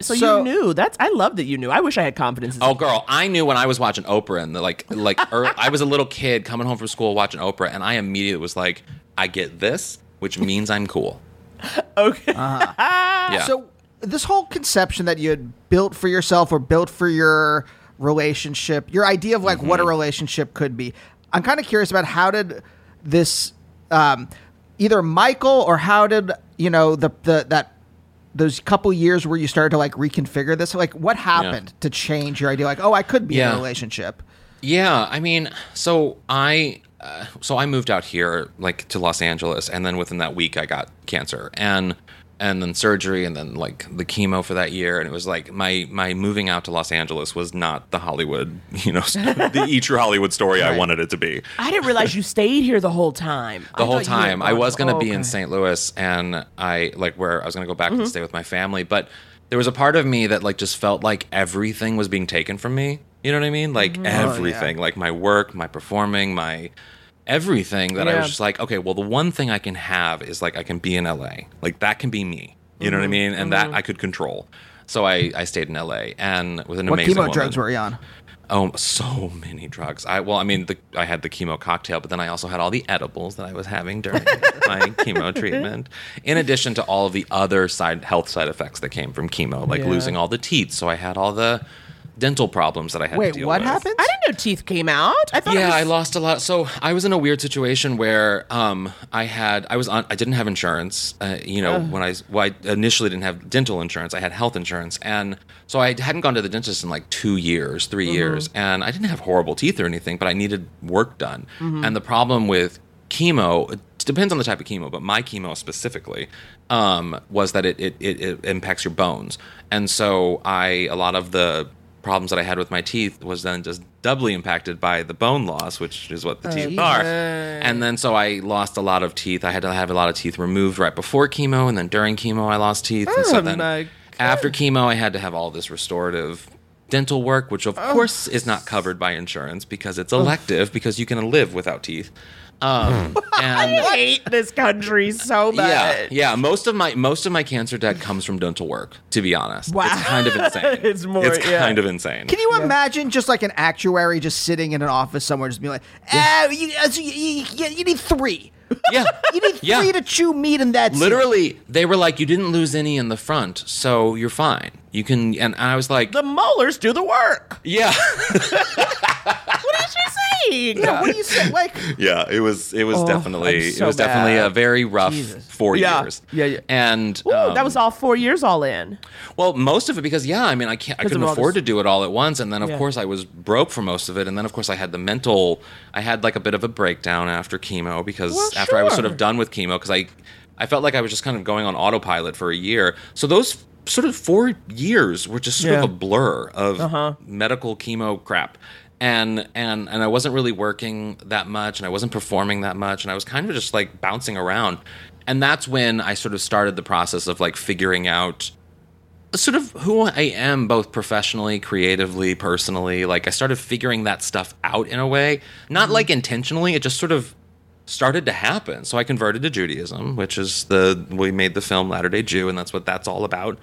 So, So- you knew. That's. I love that you knew. I wish I had confidence. in Oh, girl, I knew when I was watching Oprah and the, like, like, er, I was a little kid coming home from school watching Oprah, and I immediately was like, I get this, which means I'm cool. Okay. Yeah. So this whole conception that you had built for yourself or built for your relationship, your idea of like what a relationship could be. I'm kind of curious about how did this um, either Michael or how did you know the the that those couple years where you started to like reconfigure this? Like what happened to change your idea? Like oh I could be in a relationship. Yeah, I mean, so I uh, so I moved out here like to Los Angeles, and then within that week I got cancer, and and then surgery, and then like the chemo for that year, and it was like my my moving out to Los Angeles was not the Hollywood, you know, the e true Hollywood story I wanted it to be. I didn't realize you stayed here the whole time. the I whole thought you had time. I was going to Oh, be in. St. Louis and I like where I was going to go back Mm-hmm. and stay with my family, but there was a part of me that like just felt like everything was being taken from me. You know what I mean? Like Mm-hmm. everything, like my work, my performing, my everything that I was just like, okay, well, the one thing I can have is like I can be in LA. Like that can be me. You know what I Mm-hmm. mean? And that I could control. So I, I stayed in LA and with an What amazing chemo woman. drugs were you on? Oh, so many drugs. I well, I mean, the, I had the chemo cocktail, but then I also had all the edibles that I was having during my chemo treatment. In addition to all of the other side health side effects that came from chemo, like Yeah. losing all the teeth. So I had all the dental problems that I had Wait, to deal what with. happened? I didn't know teeth came out. I thought. Yeah, it I lost a lot. So I was in a weird situation where um, I had I was on I didn't have insurance. Uh, you know, when I well, I initially didn't have dental insurance. I had health insurance, and so I hadn't gone to the dentist in like two years, 3 years, and I didn't have horrible teeth or anything, but I needed work done. And the problem with chemo. It depends on the type of chemo, but my chemo specifically um, was that it, it, it, it impacts your bones, and so I a lot of the problems that I had with my teeth was then just doubly impacted by the bone loss, which is what the oh, teeth are. And then so I lost a lot of teeth. I had to have a lot of teeth removed right before chemo, and then during chemo I lost teeth. and so Oh then my after chemo I had to have all this restorative dental work, which of oh. course is not covered by insurance because it's oh. elective because you can live without teeth. Um, and I hate this country so much. yeah, yeah. Most of my most of my cancer debt comes from dental work. To be honest, Wow. it's kind of insane. It's more- It's yeah. kind of insane. Can you imagine just like an actuary just sitting in an office somewhere, just being like, "Oh, you, so you, you, you need three. yeah, You need Yeah. three to chew meat, and that's it." literally, they were like, "You didn't lose any in the front, so you're fine. You can." And I was like, The molars do the work. "Yeah, What is she saying? Yeah, what do you say? Like, yeah." It was. It was Oh, definitely. I'm so it was definitely bad. a very rough four Yeah. years. Yeah, yeah. And Ooh, um, that was all four years all in. Well, most of it because yeah, I mean, I can't, I couldn't all afford this- to do it all at once, and then of Yeah. course I was broke for most of it, and then of course I had the mental, I had like a bit of a breakdown after chemo because Well, after I was sort sure. of done with chemo because I, I felt like I was just kind of going on autopilot for a year. So those sort of four years were just sort Yeah. Uh-huh. of a blur of medical chemo crap. And, and and I wasn't really working that much, and I wasn't performing that much, and I was kind of just like bouncing around, and that's when I sort of started the process of like figuring out sort of who I am, both professionally, creatively, personally. Like I started figuring that stuff out in a way, not like intentionally. It just sort of started to happen. So I converted to Judaism, which is the we made the film Latter Day Jew, and that's what that's all about.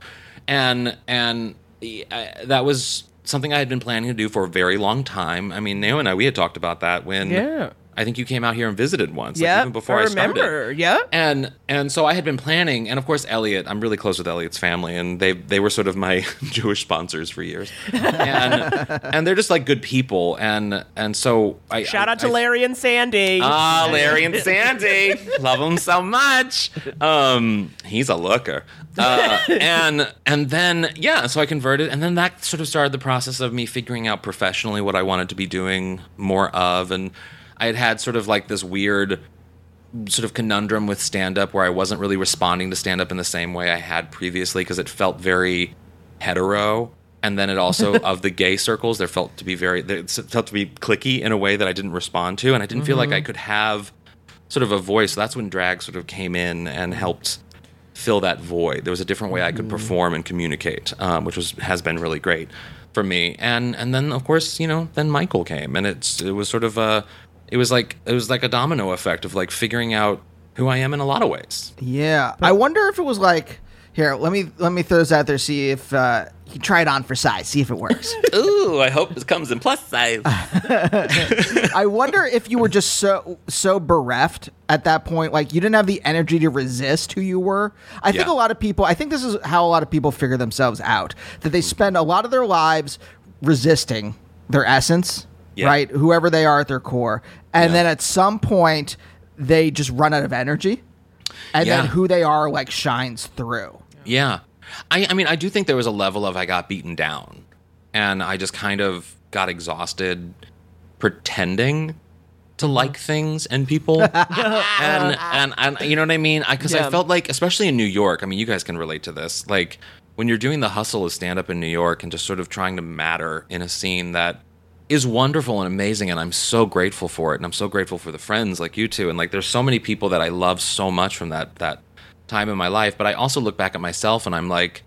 And and I, that was something I had been planning to do for a very long time. I mean, Naomi and I we had talked about that when Yeah. I think you came out here and visited once, like, Yeah, even before I, I remember. Yeah. And and so I had been planning, and of course Elliot. I'm really close with Elliot's family, and they they were sort of my Jewish sponsors for years, and and they're just like good people, and and so I Shout I- out to I- Larry and Sandy. Ah, Larry and Sandy, love them so much. Um, he's a looker, uh, and and then yeah, so I converted, and then that sort of started the process of me figuring out professionally what I wanted to be doing more of, and I had had sort of like this weird sort of conundrum with stand up where I wasn't really responding to stand up in the same way I had previously because it felt very hetero. And then it also, of the gay circles, there felt to be very, there it felt to be clicky in a way that I didn't respond to. And I didn't feel like I could have sort of a voice. So that's when drag sort of came in and helped fill that void. There was a different way I could perform and communicate, um, which was has been really great for me. And and then of course you know then Michael came, and it's it was sort of a it was like it was like a domino effect of like figuring out who I am in a lot of ways. yeah. I wonder if it was like, here, let me let me throw this out there, see if uh, you try it on for size, see if it works. Ooh, I hope this comes in plus size. I wonder if you were just so so bereft at that point, like you didn't have the energy to resist who you were. I think a lot of people. I think this is how a lot of people figure themselves out. That they spend a lot of their lives resisting their essence, Yeah. right? Whoever they are at their core, and Yeah. then at some point they just run out of energy, and then who they are like shines through. Yeah. I, I mean, I do think there was a level of I got beaten down and I just kind of got exhausted pretending to mm-hmm. like things and people. and, and, and you know what I mean? Because I, Yeah. felt like, especially in New York, I mean, you guys can relate to this. Like, when you're doing the hustle of stand up in New York and just sort of trying to matter in a scene that is wonderful and amazing and I'm so grateful for it and I'm so grateful for the friends like you two and like there's so many people that I love so much from that that time in my life but I also look back at myself and I'm like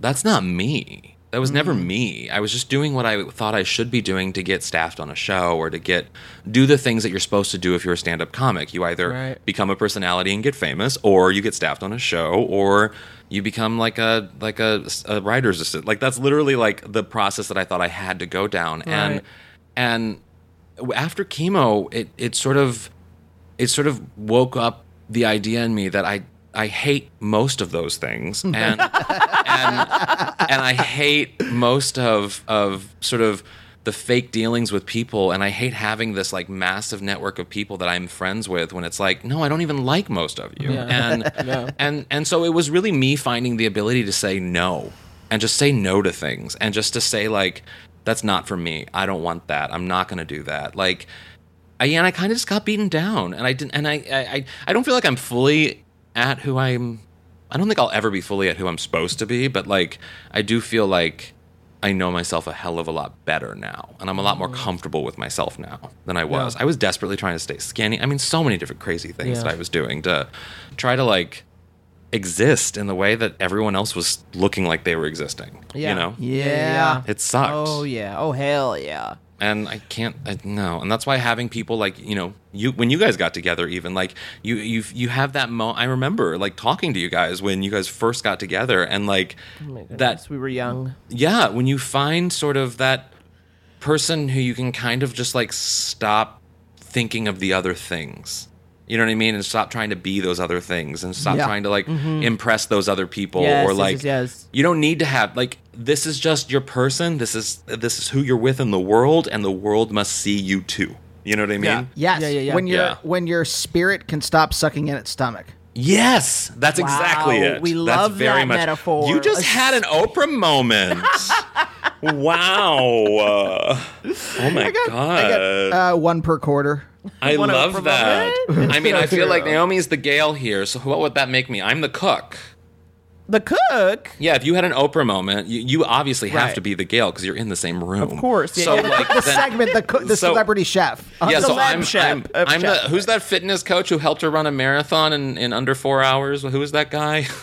that's not me That was never mm. me. I was just doing what I thought I should be doing to get staffed on a show or to get do the things that you're supposed to do if you're a stand-up comic. You either Right. become a personality and get famous, or you get staffed on a show, or you become like a like a, a writer's assistant. Like that's literally like the process that I thought I had to go down. And and after chemo, it it sort of it sort of woke up the idea in me that I I hate most of those things and and and I hate most of of sort of the fake dealings with people and I hate having this like massive network of people that I'm friends with when it's like no I don't even like most of you. And and and so it was really me finding the ability to say no and just say no to things and just to say like that's not for me. I don't want that. I'm not going to do that. Like I, and I kind of just got beaten down, and I didn't, and I, I, I don't feel like I'm fully at who I'm. I don't think I'll ever be fully at who I'm supposed to be, but like I do feel like I know myself a hell of a lot better now, and I'm a lot more mm. comfortable with myself now than I was. I was desperately trying to stay skinny. I mean, so many different crazy things Yeah. that I was doing to try to like exist in the way that everyone else was looking like they were existing. Yeah. You know, Yeah. it sucked Oh yeah. Oh hell yeah. And I can't I, no, and that's why having people like you know you when you guys got together, even like you you you have that mo. I remember like talking to you guys when you guys first got together, and like oh that we were young. yeah, when you find sort of that person who you can kind of just like stop thinking of the other things. You know what I mean? And stop trying to be those other things and stop Yeah. trying to like impress those other people Mm-hmm. Yes, or like yes, yes. you don't need to have like this is just your person. This is this is who you're with in the world and the world must see you too. You know what I mean? Yeah. Yes. Yeah, yeah, yeah. When your Yeah. when your spirit can stop sucking in its stomach. Yes, that's Wow, exactly it. we That's love very that much, metaphor. You just had an Oprah moment. wow. Uh, oh my god. I got uh, one per quarter. I love that. it? I mean, I feel like Naomi's the Gayle here. So what would that make me? I'm the cook. The cook. Yeah, if you had an Oprah moment, you, you obviously have Right. to be the Gayle because you're in the same room. Of course, yeah, so yeah. like The then- segment, the co- the so- celebrity chef. Uh, Yeah, the so lab I'm, chef I'm, of I'm the who's that fitness coach who helped her run a marathon in, in under four hours? Who was that guy?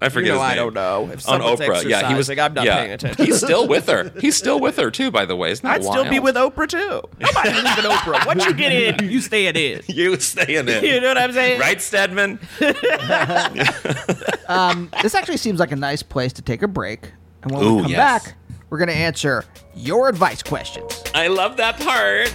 I forget You know, his I don't know. If on Oprah, yeah, he was. exercising, I'm not yeah. paying attention. He's still with her. He's still with her too. By the way, isn't that I'd still be with Oprah too. Nobody's leaving Oprah. Once you get in, you stay in. you. stay in, You know what I'm saying? right, Stedman? Um, this actually seems like a nice place to take a break. And when Ooh, we come yes. back, we're going to answer your advice questions. I love that part.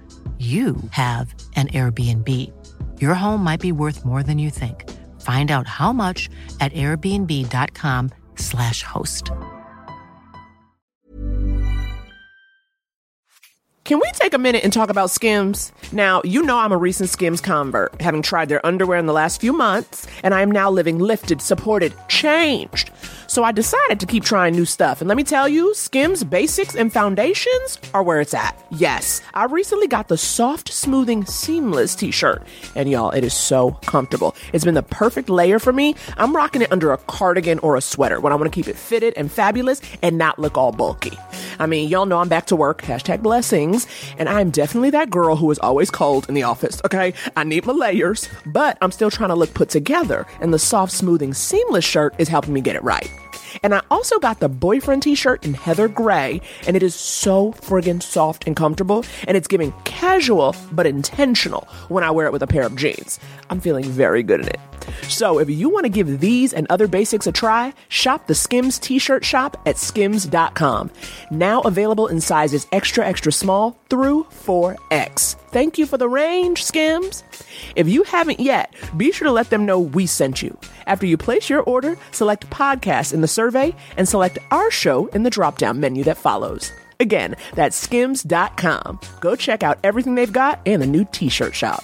you have an Airbnb. Your home might be worth more than you think. Find out how much at airbnb.com/slash host. Can we take a minute and talk about Skims? Now, you know I'm a recent Skims convert, having tried their underwear in the last few months, and I am now living lifted, supported, changed. So I decided to keep trying new stuff. And let me tell you, Skims basics and foundations are where it's at. Yes, I recently got the soft, smoothing, seamless t shirt. And y'all, it is so comfortable. It's been the perfect layer for me. I'm rocking it under a cardigan or a sweater when I want to keep it fitted and fabulous and not look all bulky. I mean, y'all know I'm back to work, hashtag blessings, and I'm definitely that girl who is always cold in the office, okay? I need my layers, but I'm still trying to look put together, and the soft, smoothing, seamless shirt is helping me get it right. And I also got the boyfriend t shirt in Heather Gray, and it is so friggin' soft and comfortable, and it's giving casual but intentional when I wear it with a pair of jeans. I'm feeling very good in it. So if you want to give these and other basics a try, shop the Skims t shirt shop at skims.com. Now available in sizes extra, extra small through 4X. Thank you for the range, Skims. If you haven't yet, be sure to let them know we sent you. After you place your order, select podcast in the survey and select our show in the drop down menu that follows. Again, that's skims.com. Go check out everything they've got and the new t shirt shop.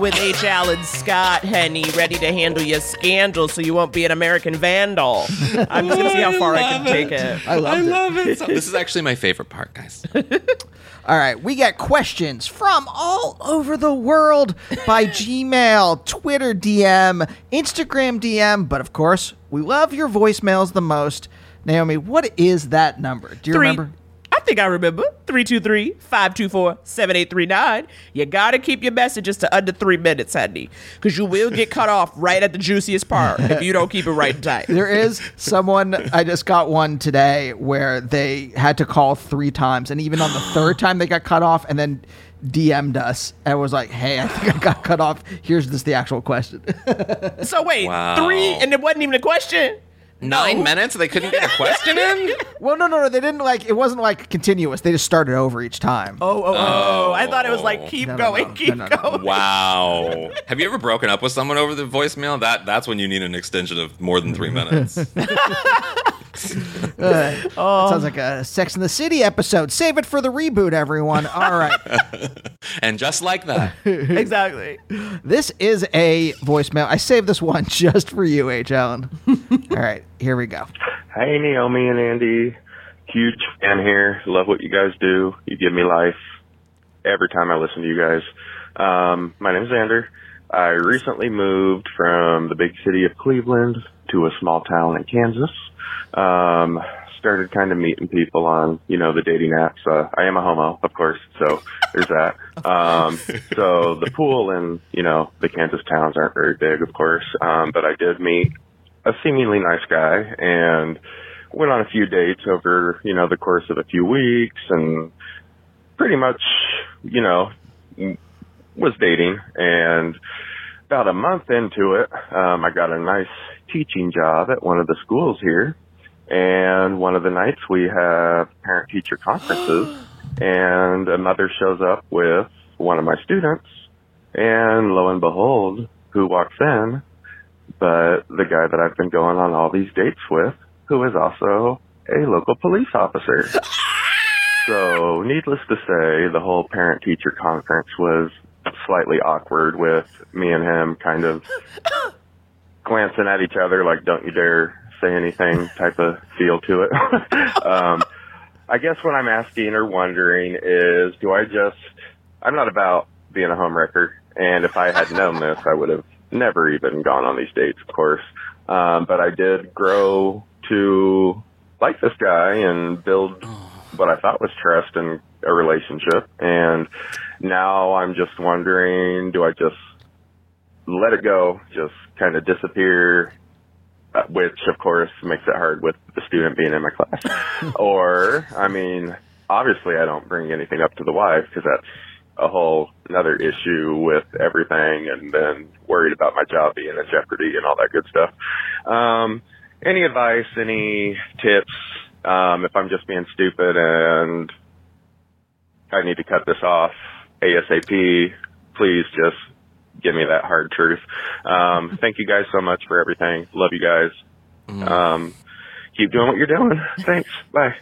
with H. Alan Scott, Henny, ready to handle your scandal so you won't be an American vandal. I'm just gonna see how far I, can take it. I loved it. love it. So- this is actually my favorite part, guys. All right, we get questions from all over the world by Gmail, Twitter DM, Instagram DM, but of course, we love your voicemails the most. Naomi, what is that number? Do you Three. remember? I think I remember. 323-524-7839. You gotta keep your messages to under three minutes, honey. Because you will get cut off right at the juiciest part if you don't keep it right and tight. There is someone, I just got one today where they had to call three times, and even on the third time they got cut off and then DM'd us and was like, hey, I think I got cut off. Here's just the actual question. So wait, Wow. three and it wasn't even a question? Nine minutes? They couldn't get a question in? well, no, no, no. They didn't like, it wasn't like continuous. They just started over each time. Oh, oh, oh. oh. I thought it was like keep No, no, going, no. keep No, no, no. going. Wow. Have you ever broken up with someone over the voicemail? That that's when you need an extension of more than three minutes. That sounds like a Sex in the City episode. Save it for the reboot, everyone. All right. and just like that. Exactly. this is a voicemail. I saved this one just for you, H. Alan. All right, here we go. Hey, Naomi and Andy. Huge fan here. Love what you guys do. You give me life every time I listen to you guys. Um, my is Xander. I recently moved from the big city of Cleveland to a small town in Kansas. Um, started kind of meeting people on, you know, the dating apps. Uh, I am a homo, of course, so there's that. Um, so the pool and, you know, the Kansas towns aren't very big, of course. Um, but I did meet a seemingly nice guy and went on a few dates over, you know, the course of a few weeks and pretty much, you know, was dating and about a month into it, um, I got a nice teaching job at one of the schools here. And one of the nights we have parent teacher conferences and a mother shows up with one of my students and lo and behold, who walks in but the guy that I've been going on all these dates with, who is also a local police officer. so, needless to say, the whole parent teacher conference was slightly awkward with me and him kind of glancing at each other like, don't you dare say anything type of feel to it. um, I guess what I'm asking or wondering is, do I just, I'm not about being a homewrecker, and if I had known this, I would have never even gone on these dates, of course. Um, but I did grow to like this guy and build what I thought was trust and a relationship. And now I'm just wondering, do I just let it go, just kind of disappear, uh, which of course makes it hard with the student being in my class. or, I mean, obviously I don't bring anything up to the wife because that's a whole another issue with everything and then worried about my job being in jeopardy and all that good stuff. Um, any advice, any tips, um, if I'm just being stupid and I need to cut this off ASAP. Please just give me that hard truth. Um, thank you guys so much for everything. Love you guys. Um, keep doing what you're doing. Thanks. Bye.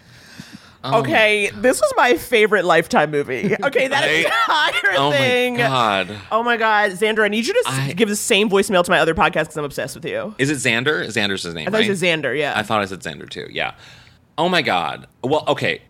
Okay, this was my favorite Lifetime movie. Okay, that I- entire Oh thing. my god. Oh my god, Xander, I need you to s- I- give the same voicemail to my other podcast because I'm obsessed with you. Is it Xander? Xander's his name, I thought right? you said Xander, yeah. I thought I said Xander too. Yeah. Oh my god. Well, okay.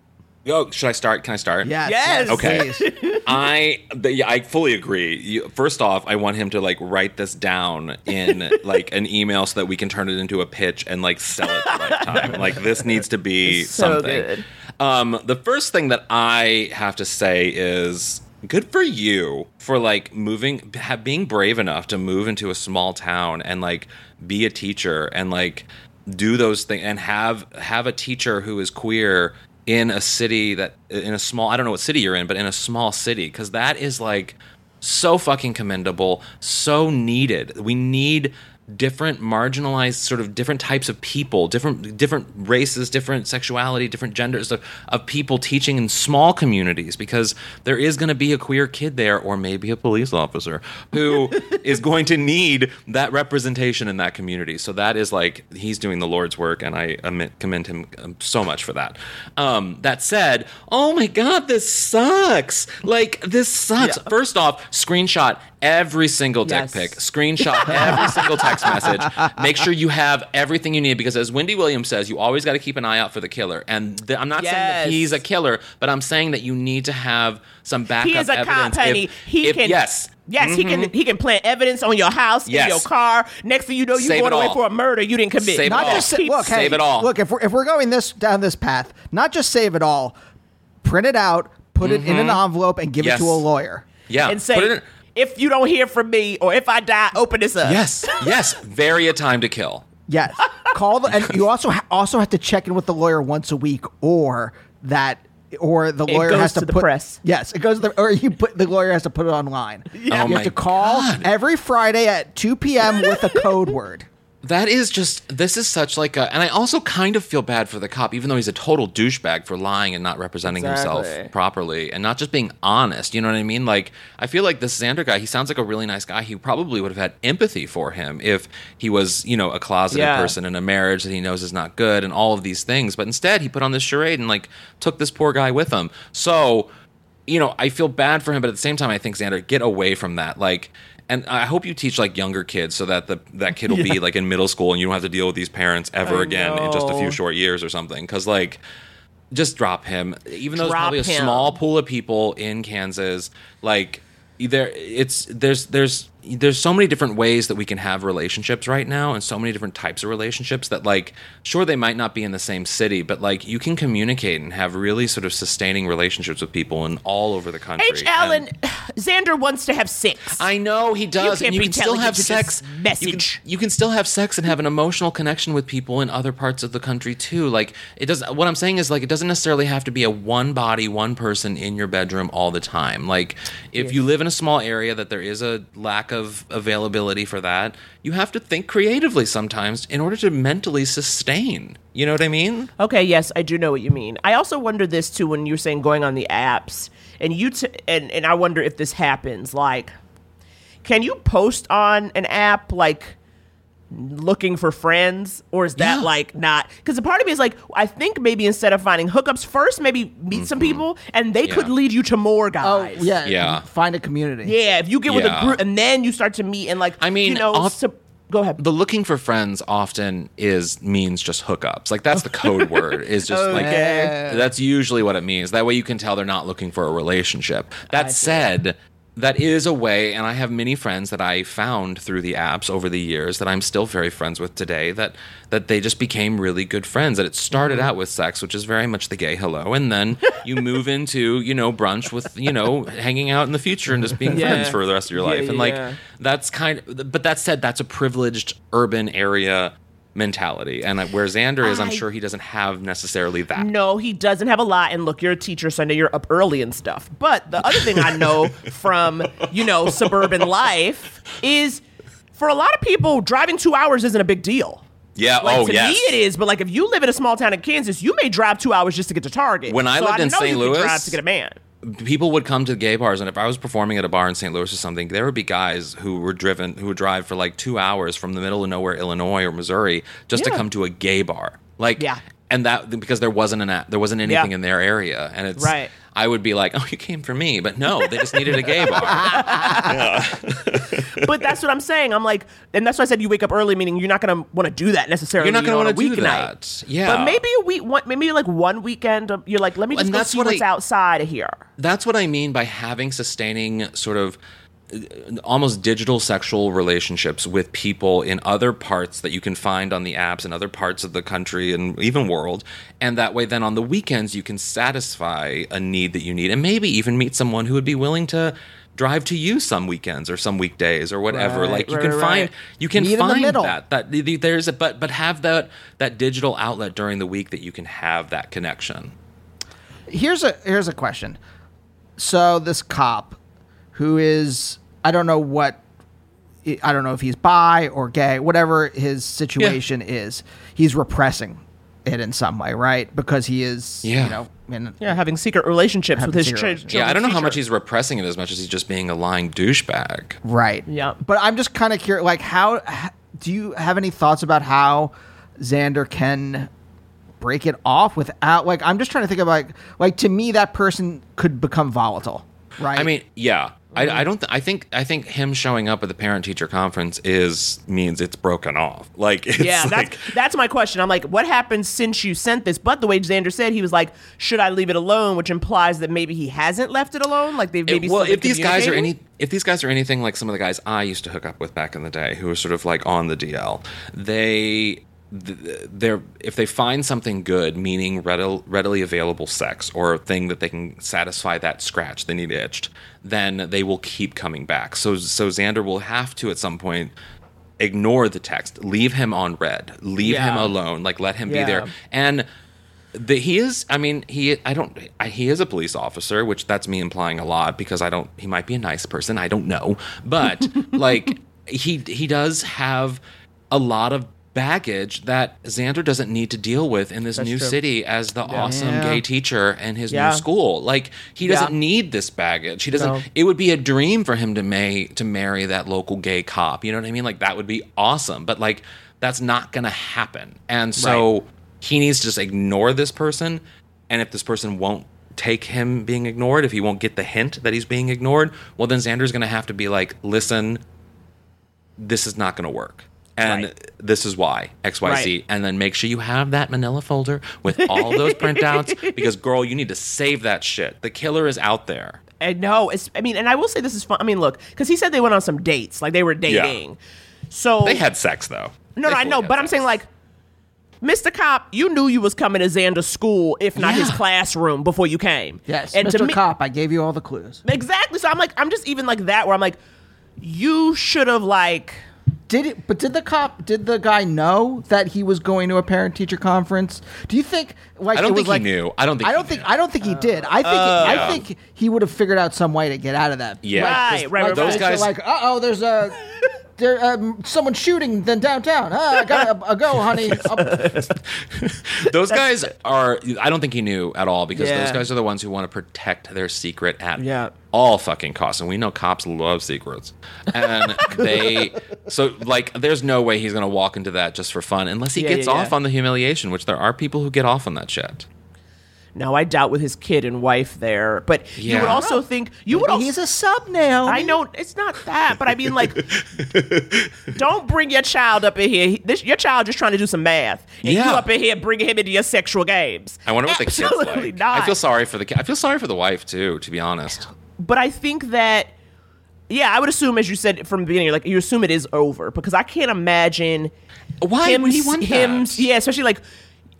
Oh, should I start? Can I start? Yes. Yes. Okay. please. I the, yeah, I fully agree. You, first off, I want him to like write this down in like an email so that we can turn it into a pitch and like sell it to Lifetime. like this needs to be So something. good. Um, the first thing that I have to say is good for you for like moving, have, being brave enough to move into a small town and like be a teacher and like do those things and have have a teacher who is queer in a city that in a small I don't know what city you're in, but in a small city because that is like so fucking commendable, so needed. We need different marginalized sort of different types of people different different races different sexuality different genders of, of people teaching in small communities because there is going to be a queer kid there or maybe a police officer who is going to need that representation in that community. So that is like he's doing the lord's work and i commend him um, so much for that. Um, that said oh my god this sucks. Like this sucks. First off screenshot every single dick Yes. pic screenshot every single text message. Make sure you have everything you need because, as Wendy Williams says, you always got to keep an eye out for the killer. And th- I'm not saying that he's a killer, but I'm saying that you need to have some backup He is a evidence. cop, honey. if- he if- can. yes. Yes, he can. He can plant evidence on your house, Yes. in your car. Next thing you know, you Save going away all. for a murder you didn't commit. Save it not all. just Keep- look, hey, Save it all. Look, if we're if we're going this down this path, not just save it all, print it out, put it in an envelope, and give Mm-hmm. Yes. it to a lawyer. Yeah. and say, Put it in- if you don't hear from me or if I die, open this up. yes. Yes. Very a time to kill. Yes, call the and you also ha- also have to check in with the lawyer once a week, or that. Or the It lawyer goes has to, to the put press. Yes, it goes. To the, or you put the lawyer has to put it online. Oh you my have to call God. every Friday at two p.m. with a code word. That is just this is such like a and I also kind of feel bad for the cop, even though he's a total douchebag for lying and not representing Exactly. himself properly and not just being honest. You know what I mean? Like I feel like this Xander guy, he sounds like a really nice guy. He probably would have had empathy for him if he was, you know, a closeted Yeah. person in a marriage that he knows is not good and all of these things. But instead he put on this charade and like took this poor guy with him. So you know, I feel bad for him, but at the same time, I think Xander, get away from that. Like, and I hope you teach like younger kids so that the that kid will be like in middle school and you don't have to deal with these parents ever I again in just a few short years or something. Because like, just drop him. Even though there's Drop probably a small pool of people in Kansas, like there, it's there's there's there's so many different ways that we can have relationships right now and so many different types of relationships that like sure they might not be in the same city but like you can communicate and have really sort of sustaining relationships with people in all over the country H. Alan, And- Xander wants to have sex. I know he does, can't and you be can still have sex. just You can, message. you can still have sex and have an emotional connection with people in other parts of the country too. Like it does. What I'm saying is like it doesn't necessarily have to be a one body, one person in your bedroom all the time. Like if you live in a small area that there is a lack of availability for that, you have to think creatively sometimes in order to mentally sustain. You know what I mean? Okay, yes, I do know what you mean. I also wonder this too when you're saying going on the apps, and you t- and and I wonder if this happens. Like, can you post on an app like looking for friends, or is that Yeah. like not? Because the part of me is like, I think maybe instead of finding hookups first, maybe meet some people, and they could Mm-hmm. Lead you to more guys Oh guys. yeah, Yeah. Find a community. yeah. If you get with a group, and then you start to meet, and like, I mean, you know, off- so- go ahead. the looking for friends often is means just hookups. Like that's the code word. Is just like Okay. that's usually what it means. That way you can tell they're not looking for a relationship. That said, that is a way, and I have many friends that I found through the apps over the years that I'm still very friends with today. That that they just became really good friends. That it started Mm-hmm. out with sex, which is very much the gay hello, and then you move into you know brunch with you know hanging out in the future and just being Yeah. friends for the rest of your Yeah, life. and like yeah. that's kind of but that said that's a privileged urban area mentality and where xander is i'm sure he doesn't have necessarily that No, he doesn't have a lot. And look, you're a teacher, so I know you're up early and stuff. But the other thing I know from, you know, suburban life is for a lot of people, driving two hours isn't a big deal. yeah Like oh to yes me it is, but like if you live in a small town in Kansas, you may drive two hours just to get to Target. When I So lived in know St. you Louis- drive to get a man. People would come to gay bars, and if I was performing at a bar in St. Louis or something, there would be guys who were driven, who would drive for like two hours from the middle of nowhere, Illinois or Missouri, just to come to a gay bar. Like, Yeah. And that because there wasn't an there wasn't anything Yeah. in their area, and it's Right. I would be like, oh, you came for me, but no, they just needed a gay bar. but that's what I'm saying. I'm like, and that's why I said you wake up early, meaning you're not gonna want to do that necessarily. You're not going gonna to wanna do that. Yeah. but maybe a week, one, maybe like one weekend, um, you're like, let me just And go that's see what what's I- outside of here. That's what I mean by having sustaining sort of almost digital sexual relationships with people in other parts that you can find on the apps in other parts of the country and even world. And that way then on the weekends you can satisfy a need that you need and maybe even meet someone who would be willing to drive to you some weekends or some weekdays or whatever. Right, like you right, can right, find you can Meet find that that the- the- there's a but but have that that digital outlet during the week that you can have that connection. Here's a here's a question. So this cop, who is I don't know what, I don't know if he's bi or gay, whatever his situation is, he's repressing it in some way, right? Because he is, Yeah. you know, in, Yeah, having secret relationships Having with his secret ch- relationships. yeah i don't know how much he's repressing it as much as he's just being a lying douchebag right. Yeah. But I'm just kind of curious, like, how do you have any thoughts about how Xander can break it off without, like, I'm just trying to think about, like, like to me, that person could become volatile, right? I mean, yeah. I, I don't. Th- I think. I think him showing up at the parent teacher conference is means it's broken off. Like, it's Yeah, like, that's that's my question. I'm like, what happened since you sent this? But the way Xander said, he was like, should I leave it alone? Which implies that maybe he hasn't left it alone. Like they've maybe well, if these guys are any, if these guys are anything like some of the guys I used to hook up with back in the day, who were sort of like on the DL, they. Th- They're if they find something good, meaning readily, readily available sex or a thing that they can satisfy that scratch they need itched, then they will keep coming back. So so Xander will have to at some point ignore the text, leave him on red, leave him alone, like let him Yeah. be there, and the, he is i mean he i don't I, he is a police officer which that's me implying a lot because i don't he might be a nice person i don't know but like he he does have a lot of baggage that xander doesn't need to deal with in this new true. city as the awesome Yeah. gay teacher in his Yeah. new school like he doesn't Yeah. need this baggage he doesn't No. it would be a dream for him to may to marry that local gay cop you know what i mean like that would be awesome but like that's not gonna happen and so he needs to just ignore this person and if this person won't take him being ignored if he won't get the hint that he's being ignored well then xander's gonna have to be like listen this is not gonna work and Right. this is why xyz Right. and then make sure you have that manila folder with all those printouts because girl you need to save that shit the killer is out there I know. It's, I mean, and I will say this is fun. I mean, look, because he said they went on some dates, like they were dating. Yeah. So they had sex though no, no, They I know, had but I'm saying like. Mr. Cop, you knew you was coming to Xander's school, if not his classroom, before you came. yes, and Mr. to me, Cop, I gave you all the clues. exactly. So I'm like, I'm just even like that, where I'm like, you should have like, Did it? But did the cop? Did the guy know that he was going to a parent teacher conference? Do you think? Like I don't it was think he like, knew. I don't think I don't think. knew. I don't think he did. I think. I think he would have figured out some way to get out of that. Yeah. Like, Right, just- right, right, Those right. guys- Like, uh oh, there's a. There, um, someone's shooting then downtown. Ah, I gotta uh, go, honey. Those guys are i don't think he knew at all because Yeah. those guys are the ones who want to protect their secret at Yeah. all fucking costs and we know cops love secrets and they so like there's no way he's gonna walk into that just for fun unless he Yeah, gets yeah, off yeah. on the humiliation which there are people who get off on that shit now I doubt with his kid and wife there, but you would Yeah. also think you would. Maybe Also, he's a sub now. I know it's not that, but I mean, like, don't bring your child up in here. This your child just trying to do some math, and Yeah. you up in here bringing him into your sexual games. i wonder what the kid's like not. i feel sorry for the kid i feel sorry for the wife too to be honest but I think that, yeah, I would assume, as you said from the beginning, like you assume it is over because I can't imagine why him, would he want him, that? yeah, especially like.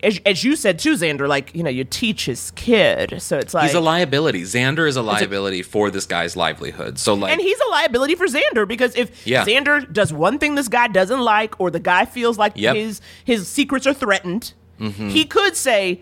As, as you said too, Xander, like you know, you teach his kid, so it's like He's a liability. Xander is a liability for this guy's livelihood. So like And he's a liability for Xander because if Yeah. Xander does one thing this guy doesn't like, or the guy feels like Yep. Mm-hmm. his his secrets are threatened, he could say,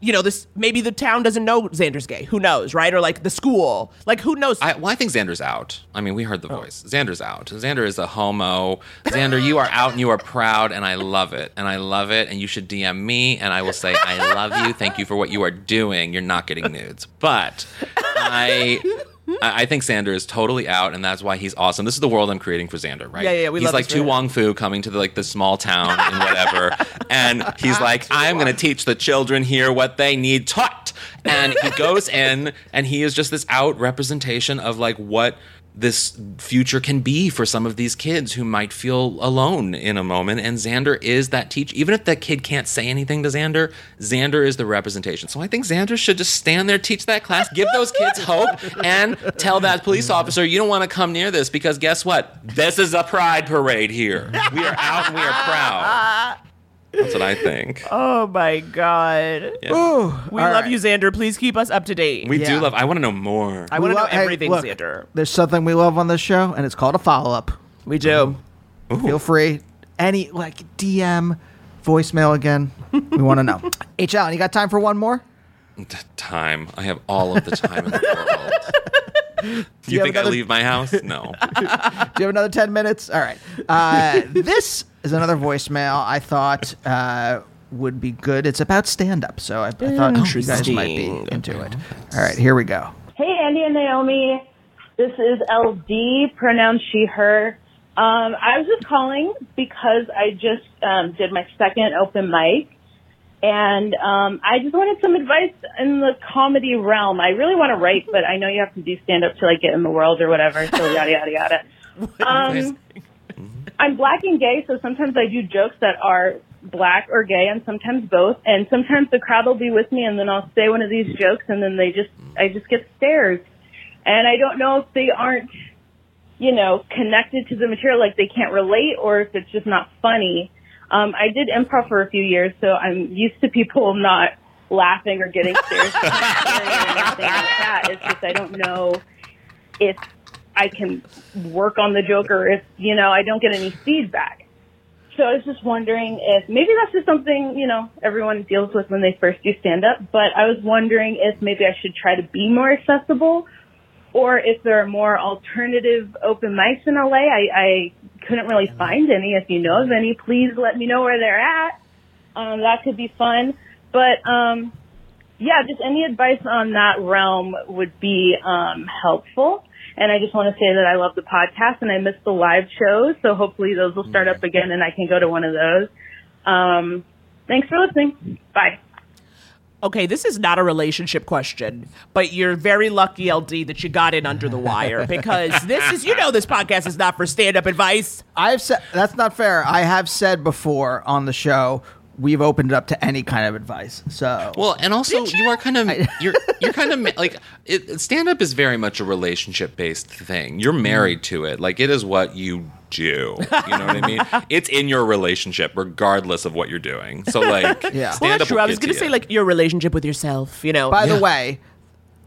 you know, this maybe the town doesn't know Xander's gay. Who knows, right? Or like the school, like who knows? I, well, I think Xander's out. I mean, we heard Oh. the voice. Xander's out. Xander is a homo. Xander, you are out and you are proud, and I love it. And I love it. And you should DM me, and I will say, I love you. Thank you for what you are doing. You're not getting nudes. But I Mm-hmm. I I think Xander is totally out, and that's why he's awesome. This is the world I'm creating for Xander, right? Yeah, yeah, we he's love like To. Wong Foo coming to the, like the small town and whatever, and he's like, I'm going to teach the children here what they need taught, and he goes in, and he is just this out representation of like what this future can be for some of these kids who might feel alone in a moment. And Xander is that teacher. Even if that kid can't say anything to Xander, Xander is the representation. So I think Xander should just stand there, teach that class, give those kids hope, and tell that police officer, you don't want to come near this because guess what? This is a pride parade here. We are out and we are proud. That's what I think. Oh my god. Yeah. We love right. you, Xander. Please keep us up to date. We Yeah. do love, I want to know more. I want to We know lo- hey, everything, look, Xander. There's something we love on this show, and it's called a follow up. We do. Feel free. Any like DM, voicemail again. We want to know. H. Alan, you got time for one more? T- time. I have all of the time in the world. Do you, have think I leave my house? No. Do you have another 10 minutes? All right. Uh, this is another voicemail I thought uh, would be good. It's about stand up, so I, I thought you guys might be into it. All right, here we go. Hey, Andy and Naomi. This is LD, pronounced she, her. Um, I was just calling because I just um, did my second open mic, and um, I just wanted some advice in the comedy realm. I really want to write, but I know you have to do stand up to like get in the world or whatever. So yada yada yada. Um, I'm black and gay, so sometimes I do jokes that are black or gay, and sometimes both. And sometimes the crowd will be with me, and then I'll say one of these jokes, and then they just, I just get stares, and I don't know if they aren't, you know, connected to the material, like they can't relate, or if it's just not funny. Um, I did improv for a few years, so I'm used to people not laughing or getting stares or anything like that. It's just I don't know if I can work on the joke or if, you know, I don't get any feedback. So I was just wondering if maybe that's just something, you know, everyone deals with when they first do stand up, but I was wondering if maybe I should try to be more accessible or if there are more alternative open mics in LA. I, I couldn't really find any. If you know of any, please let me know where they're at. Um, that could be fun. But, um, yeah, just any advice on that realm would be um, helpful. And I just want to say that I love the podcast and I miss the live shows. So hopefully those will start up again and I can go to one of those. Um, thanks for listening. Bye. Okay, this is not a relationship question, but you're very lucky, LD, that you got in under the wire because this is, you know, this podcast is not for stand up advice. I've said that's not fair. I have said before on the show we've opened it up to any kind of advice. So Well, and also you are kind of you're you're kind of like stand up is very much a relationship based thing. You're married mm. to it. Like it is what you do. You know what I mean? It's in your relationship regardless of what you're doing. So like Yeah. Well, stand Well, that's up true. I was get to going to say, you. like, your relationship with yourself, you know. by the way,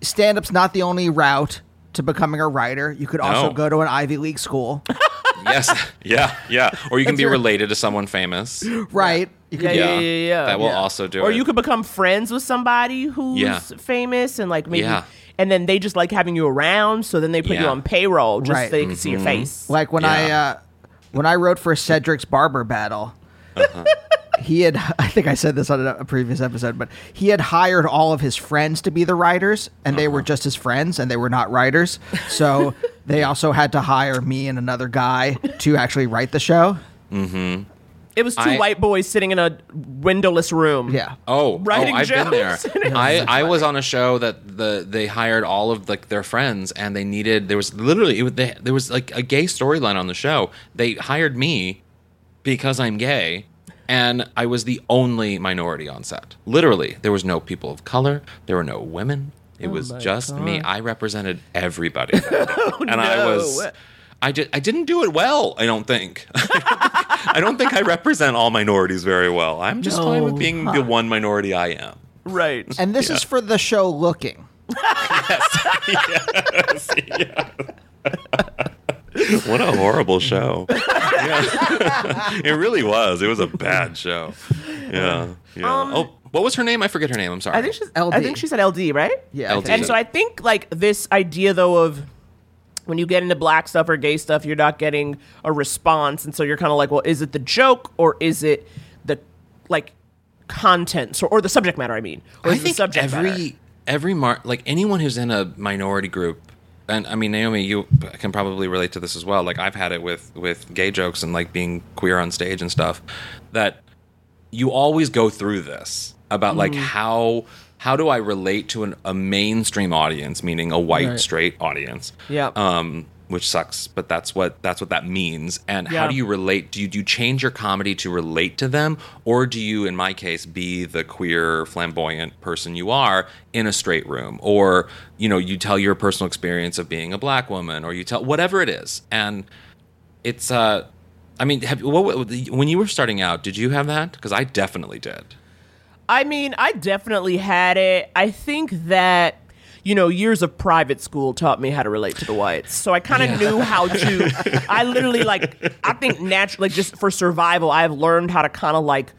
stand up's not the only route to becoming a writer. You could also No. go to an Ivy League school. yes. Yeah, yeah. Or you can That's be your- related to someone famous. right. You could yeah, yeah, yeah, yeah, yeah. That will Yeah. also do or it. you could become friends with somebody who's Yeah. famous and like maybe Yeah. And then they just like having you around so then they put you Yeah. on payroll just Right. so they can see your face Like when I Yeah. uh, when I wrote for Cedric's barber battle. Uh-huh. He had, I think I said this on a, a previous episode, but he had hired all of his friends to be the writers, and they Uh-huh. were just his friends, and they were not writers. So they also had to hire me and another guy to actually write the show. It was two I- white boys sitting in a windowless room Yeah. Oh, oh writing oh, I've been there. I, I was on a show that the they hired all of like their friends and they needed there was literally it, was- they, there was like a gay storyline on the show. They hired me because I'm gay and I was the only minority on set. Literally, there was no people of color, there were no women. It oh was just me. I represented everybody. Oh, and I was no. I did I didn't do it well, I don't think. I don't think I represent all minorities very well. I'm just fine with being the one minority I am. right And this is for the show Looking. Yes. Yes. What a horrible show. Yeah. it really was. It was a bad show. Yeah. Yeah. Um, oh, what was her name? I forget her name. I'm sorry. i think she's LD. i think she said ld right Yeah. LD. and so i think like this idea though of when you get into black stuff or gay stuff you're not getting a response and so you're kind of like well is it the joke or is it the like content or, or the subject matter i mean or I is it the think subject every matter? every mar like anyone who's in a minority group and I mean Naomi you can probably relate to this as well like I've had it with with gay jokes and like being queer on stage and stuff that you always go through this about like Mm-hmm. how how do I relate to an, a mainstream audience meaning a white Right. straight audience? Yep. um which sucks but that's what that's what that means. And how do you relate do you do you change your comedy to relate to them? Or do you in my case be the queer flamboyant person you are in a straight room? Or you know you tell your personal experience of being a black woman or you tell whatever it is. And it's uh i mean have what, when you were starting out did you have that? Because i definitely did I mean, I definitely had it. I think that you know, years of private school taught me how to relate to the whites. So I kind of Yeah. knew how to. I literally like. I think naturally, like just for survival, I've learned how to kind of like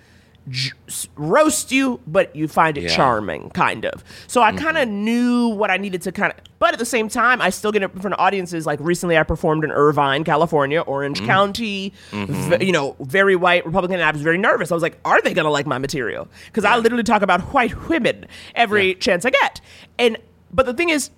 j- roast you, but you find it Yeah. charming, kind of. So I mm-hmm. kind of knew what I needed to kind of. But at the same time, I still get it in front of audiences. Like recently, I performed in Irvine, California, Orange mm-hmm. County. v- mm-hmm. you know, very white Republican. And I was very nervous. I was like, "Are they gonna like my material?" Because I literally talk about white women every chance I get. And but the thing is,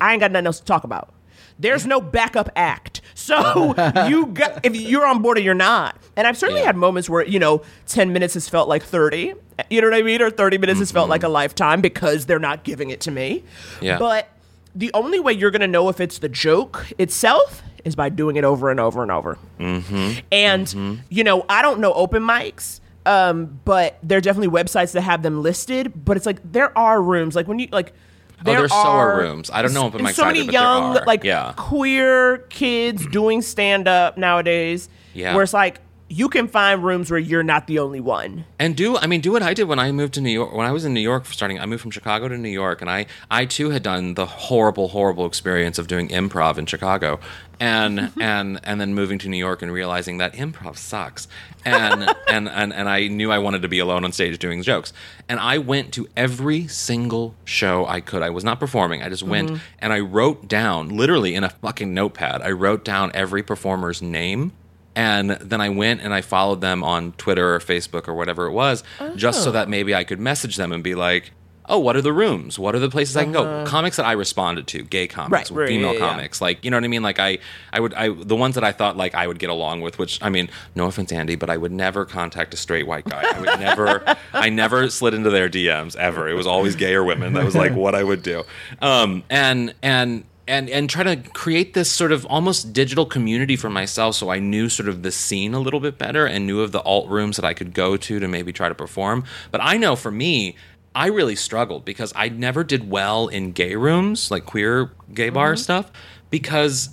I ain't got nothing else to talk about. There's no backup act. So you got if you're on board or you're not. And I've certainly Yeah. had moments where, you know, 10 minutes has felt like 30. You know what I mean? Or 30 minutes has felt like a lifetime because they're not giving it to me. Yeah. But the only way you're going to know if it's the joke itself is by doing it over and over and over. Mm-hmm. And, you know, I don't know open mics. Um, but there are definitely websites that have them listed. But it's like there are rooms like when you like. Oh, There are are rooms. I don't know open and mics So many either, but there young, like Yeah. queer kids doing stand up nowadays. Yeah. Where it's like you can find rooms where you're not the only one. And do I mean do what I did when I moved to New York? When I was in New York starting, I moved from Chicago to New York, and I I too had done the horrible, horrible experience of doing improv in Chicago, and and and then moving to New York and realizing that improv sucks, and and and and I knew I wanted to be alone on stage doing jokes, and I went to every single show I could. I was not performing. I just went mm-hmm. and I wrote down literally in a fucking notepad. I wrote down every performer's name and then I went and I followed them on Twitter or Facebook or whatever it was, just so that maybe I could message them and be like, "Oh, what are the rooms? What are the places I can go?" Comics that I responded to, gay comics, Right, right, female yeah, yeah. comics, like you know what I mean. Like I, I would, I the ones that I thought like I would get along with. Which I mean, no offense, Andy, but I would never contact a straight white guy. I would never, I never slid into their DMs ever. It was always gay or women. That was like what I would do. Um, and and and and try to create this sort of almost digital community for myself so I knew sort of the scene a little bit better and knew of the alt rooms that I could go to to maybe try to perform. But I know for me, I really struggled because I never did well in gay rooms, like queer gay bar mm-hmm. stuff, because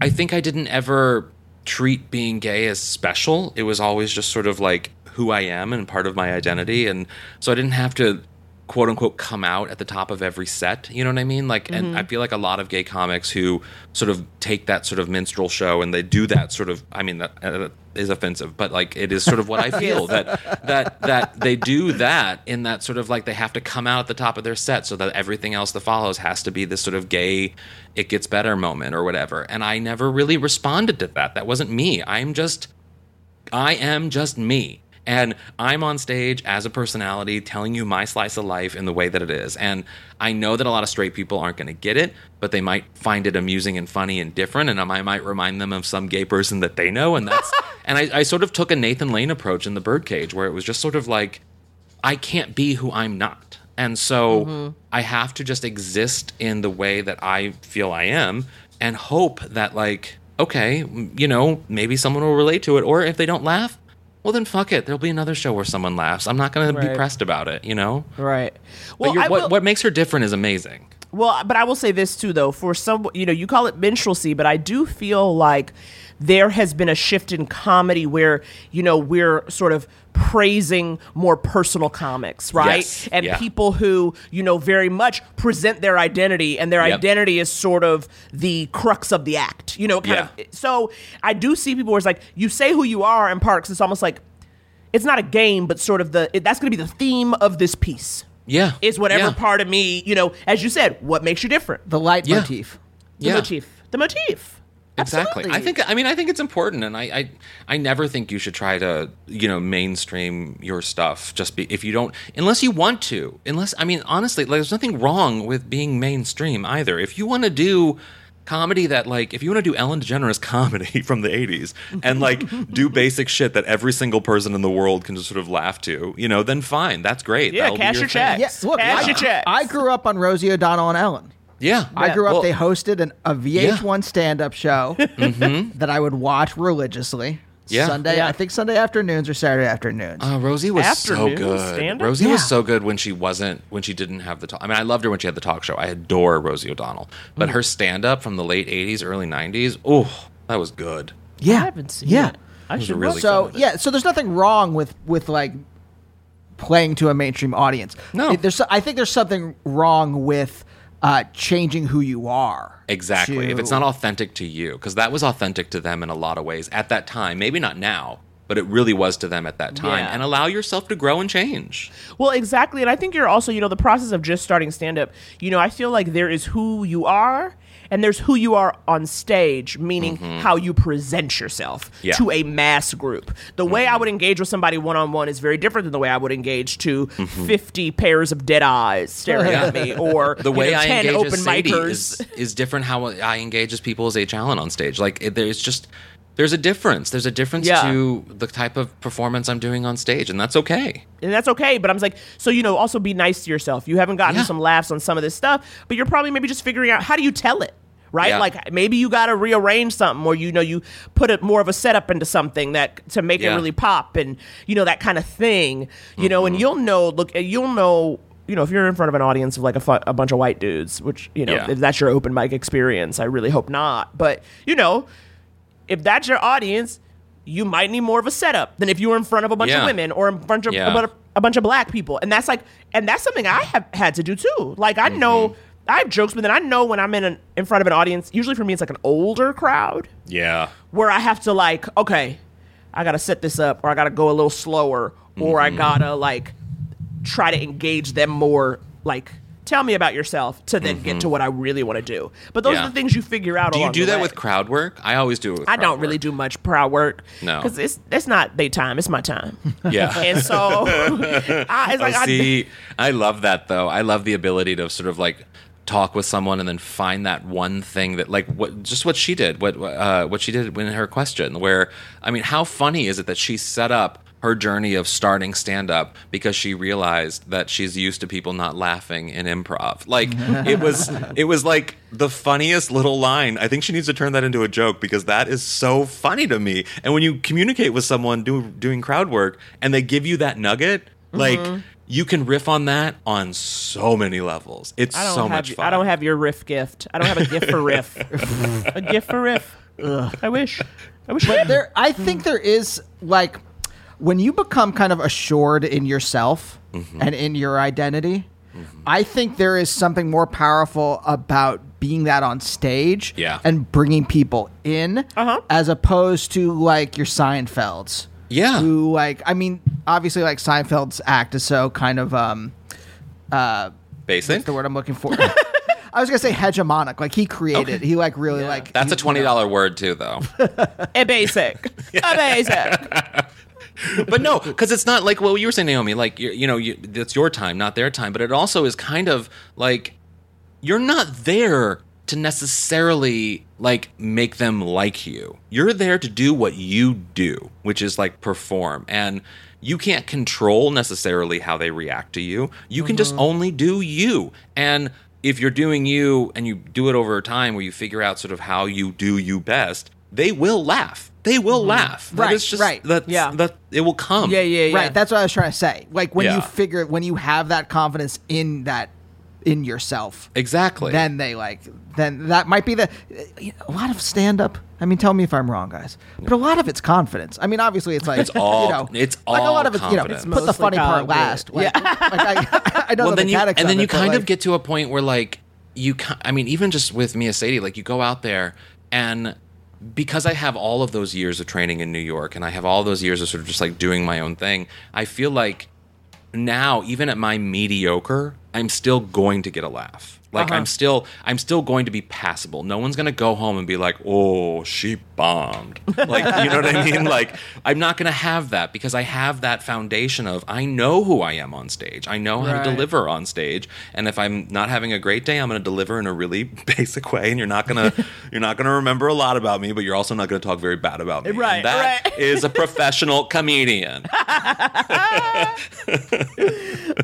I think I didn't ever treat being gay as special. It was always just sort of like who I am and part of my identity. And so I didn't have to quote unquote come out at the top of every set. You know what I mean? Like, and I feel like a lot of gay comics who sort of take that sort of minstrel show and they do that sort of, I mean, that uh, is offensive, but like it is sort of what I feel that, that, that they do that in that sort of like they have to come out at the top of their set so that everything else that follows has to be this sort of gay, it gets better moment or whatever. And I never really responded to that. That wasn't me. I'm just, I am just me. And I'm on stage as a personality telling you my slice of life in the way that it is. And I know that a lot of straight people aren't going to get it, but they might find it amusing and funny and different. And I might remind them of some gay person that they know. And that's, and I, I sort of took a Nathan Lane approach in the birdcage where it was just sort of like, I can't be who I'm not. And so mm-hmm. I have to just exist in the way that I feel I am and hope that, like, okay, you know, maybe someone will relate to it. Or if they don't laugh, well, then fuck it. There'll be another show where someone laughs. I'm not going to be pressed about it, you know? Right. Well, what, will- what makes her different is amazing. Well, but I will say this too, though. For some, you know, you call it minstrelsy, but I do feel like there has been a shift in comedy where you know we're sort of praising more personal comics, right? Yes, And yeah. people who you know very much present their identity, and their Yep. identity is sort of the crux of the act. You know, kind Yeah. of. So I do see people where it's like you say who you are in parks. It's almost like it's not a game, but sort of the it, that's going to be the theme of this piece. Yeah. Is whatever Yeah. part of me, you know, as you said, what makes you different? The leitmotif. The Yeah. motif. The motif. Exactly. I think I mean I think it's important and I, I I never think you should try to, you know, mainstream your stuff just be if you don't unless you want to. Unless I mean honestly, like, there's nothing wrong with being mainstream either. If you want to do comedy that like if you want to do Ellen DeGeneres comedy from the 80s and like do basic shit that every single person in the world can just sort of laugh to, you know, then fine. That's great. Yeah, That'll cash your your thing. checks. Yeah, look, cash I, your checks. I grew up on Rosie O'Donnell and Ellen. Yeah. I grew up. Well, they hosted an, a VH1 stand-up show mhm. that I would watch religiously. Yeah. Sunday, Yeah. I think Sunday afternoons or Saturday afternoons. Uh, Rosie was so good. stand-up? Rosie Yeah. was so good when she wasn't when she didn't have the talk. I mean, I loved her when she had the talk show. I adore Rosie O'Donnell, but Mm. her stand up from the late '80s, early '90s, oh, that was good. yeah, I haven't seen yeah. it. I was should really. So good with it. yeah, so there's nothing wrong with with like playing to a mainstream audience. No. It- there's I think there's something wrong with uh, changing who you are. Exactly. If it's not authentic to you, because that was authentic to them in a lot of ways at that time. Maybe not now, but it really was to them at that time. Yeah. And allow yourself to grow and change. Well, exactly. And I think you're also, you know, the process of just starting stand up, you know, I feel like there is who you are and there's who you are on stage, meaning mm-hmm. how you present yourself Yeah. to a mass group. The way I mm-hmm. would engage with somebody one on one is very different than the way I would engage to mm-hmm. 50 pairs of dead eyes staring at me or The you way know, I 10 engage open micers. is, is different how I engage as people as H. Alan on stage. Like it, there's just there's a difference. There's a difference Yeah. to the type of performance I'm doing on stage, and that's okay. and that's okay. But I'm like, so you know, also be nice to yourself. You haven't gotten Yeah. some laughs on some of this stuff, but you're probably maybe just figuring out how do you tell it, right? Yeah. Like maybe you got to rearrange something, or you know, you put it more of a setup into something that to make it really pop, and you know that kind of thing. You know, Mm-hmm. and you'll know. Look, you'll know. You know, if you're in front of an audience of like a, fu- a bunch of white dudes, which you know, Yeah. if that's your open mic experience, I really hope not. But you know, if that's your audience, you might need more of a setup than if you were in front of a bunch Yeah. of women or a bunch of Yeah. a, a bunch of black people. And that's like, and that's something I have had to do too. Like I know I have jokes, but then I know when I'm in an, in front of an audience. Usually for me, it's like an older crowd Yeah. where I have to like, okay, I gotta set this up, or I gotta go a little slower, or I mm-hmm. gotta like try to engage them more. Like, tell me about yourself to then get to mm-hmm. what I really want to do. But those Yeah. are the things you figure out. Do you do that way. with crowd work? I always do it with I don't really work. do much crowd work. No. because it's it's not their time; it's my time. Yeah. and so I, it's oh, like oh, I- see, I love that though. I love the ability to sort of like talk with someone and then find that one thing that like what just what she did, what uh, what she did in her question. Where I mean, how funny is it that she set up her journey of starting stand up because she realized that she's used to people not laughing in improv. Like it was it was like the funniest little line. I think she needs to turn that into a joke because that is so funny to me. And when you communicate with someone do, doing crowd work and they give you that nugget, like Mhm. You can riff on that on so many levels. It's I don't so have much fun. I don't have your riff gift. I don't have a gift for riff. a gift for riff. I wish. I wish. But there, I think there is like when you become kind of assured in yourself Mm-hmm. and in your identity. I think there is something more powerful about being that on stage Yeah. and bringing people in Uh-huh. as opposed to like your Seinfelds. Yeah. Who like I mean obviously like Seinfeld's act is so kind of um uh Basic. what's the word I'm looking for? I was gonna say hegemonic. Like he created. He like really like That's he- a twenty dollar word too, though. a basic. A basic. but no, because it's not like what you were saying, Naomi. Like you, you know, you, it's your time, not their time. But it also is kind of like you're not there to necessarily like make them like you. You're there to do what you do, which is like perform and. You can't control necessarily how they react to you. You can just mm-hmm. only do you. And if you're doing you and you do it over time where you figure out sort of how you do you best, they will laugh. They will mm-hmm. laugh. That Right, is just right. that's Yeah. that it will come. Yeah, yeah, yeah. Right, that's what I was trying to say. Like when you Yeah. figure when you have that confidence in that in yourself, Exactly. then they like then that might be the a lot of stand up. I mean, tell me if I'm wrong, guys. But a lot of it's confidence. I mean, obviously it's like It's all- you know, it's like a lot of it's you know confidence. put the Mostly funny part last. Like, like I, I know well, the then you and then of you it, but, kind of like, get to a point where like you ki- I mean even just with Mia Sadie like you go out there and because I have all of those years of training in New York and I have all those years of sort of just like doing my own thing, I feel like now even at my mediocre, I'm still going to get a laugh. Like Uh-huh. I'm still I'm still going to be passable. No one's going to go home and be like, "Oh, she bombed." Like, you know what I mean? Like I'm not going to have that because I have that foundation of I know who I am on stage. I know how Right. to deliver on stage. And if I'm not having a great day, I'm going to deliver in a really basic way and you're not going to you're not going to remember a lot about me, but you're also not going to talk very bad about me. Right, And that right. is a professional comedian.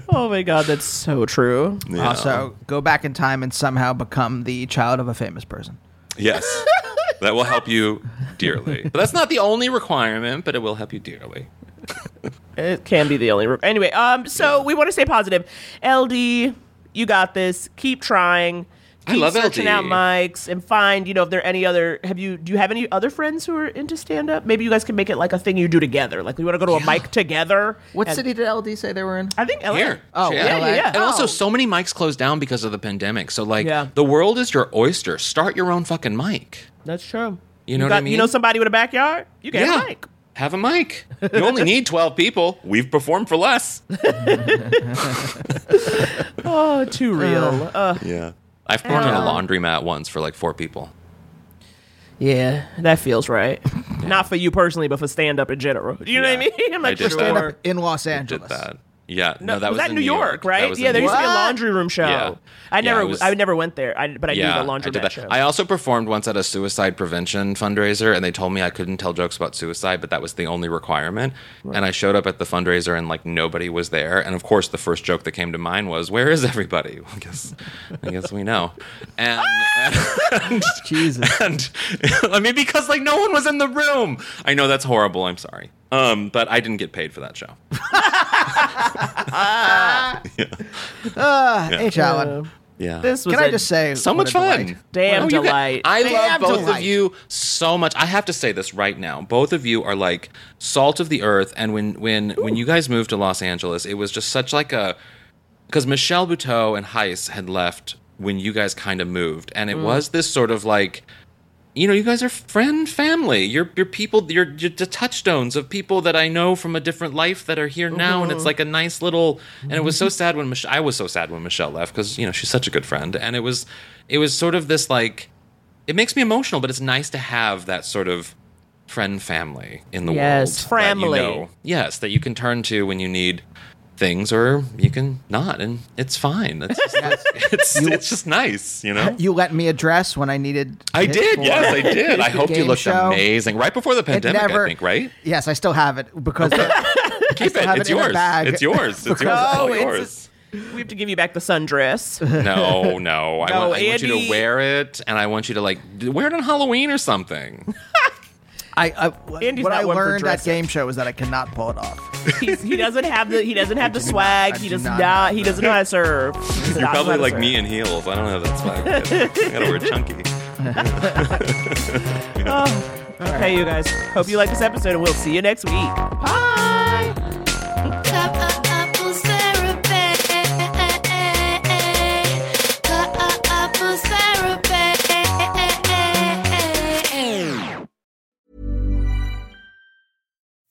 Oh my god, that's so true. Yeah. Also, go back in time and somehow become the child of a famous person. Yes. That will help you dearly. But that's not the only requirement, but it will help you dearly. It can be the only. Re- anyway, um, so we want to stay positive. LD, you got this. Keep trying. I Keep love searching LD. out mics and find. You know, if there are any other. Have you? Do you have any other friends who are into stand up? Maybe you guys can make it like a thing you do together. Like we want to go to a mic together. What and- city did LD say they were in? I think LA. Here. Oh, yeah, yeah, yeah. And also, so many mics closed down because of the pandemic. So, like, Yeah. the world is your oyster. Start your own fucking mic. That's true. You know what I mean? You know somebody with a backyard? You get have a mic. Have a mic. You only need 12 people. We've performed for less. Oh, too real. Uh, Yeah. I've performed on a laundromat once for like four people. yeah, that feels right. Not for you personally, but for stand up in general. You know what I mean? I'm like, I did sure. that. Stand up in Los Did Angeles. that. Yeah. No, No, that was, that in New York, That right? Yeah, there used to be a laundry room show. Yeah. I never, it was- I never went there, I, but I knew the laundry room show. I also performed once at a suicide prevention fundraiser, and they told me I couldn't tell jokes about suicide, but that was the only requirement. And I showed up at the fundraiser, and like nobody was there. And of course, the first joke that came to mind was, "Where is everybody?" I guess, I guess we know. And, and Jesus. and I mean, because like no one was in the room. I know that's horrible. I'm sorry. Um, but I didn't get paid for that show. Uh, H. Alan. Yeah. this was Can I a just say, so what much a fun. delight. damn Oh, you got- delight. I Damn love both delight. of you so much. I have to say this right now. Both of you are like salt of the earth. And when when when you guys moved to Los Angeles, it was just such like a because Michelle Buteau and Heiss had left when you guys kind of moved, and it was this sort of like. You know, you guys are friend family. You're you're people. You're, you're the touchstones of people that I know from a different life that are here now, and it's mm-hmm. like a nice little. And it was so mm-hmm. sad when Michelle. I was so sad when Michelle left because you know she's such a good friend, and it was, it was sort of this like it makes me emotional, but it's nice to have that sort of friend family in the Yes, world. that family. You know, yes, that you can turn to when you need things, or you can not, and it's fine. It's just, it's, it's just nice, you know. You let me address when I needed. I did, yes, I did. I hope you looked show. amazing right before the pandemic. never- I think, right? Yes, I still have it because I Keep it. It's it in a yours. It's yours. It's yours. It's Oh, all it's- yours. we have to give you back the sundress. No, no. I, No, want, I want you to wear it, and I want you to like wear it on Halloween or something. I, I Andy's what not I one for learned at dressing. game show is that I cannot pull it off. He's, he doesn't have the he doesn't have the swag. I he do does not not. have He doesn't know how to serve. He does You're not know probably how to like serve. me in heels. I don't have that swag. I gotta wear chunky. Oh, okay, you guys. Hope you like this episode, and we'll see you next week. Bye.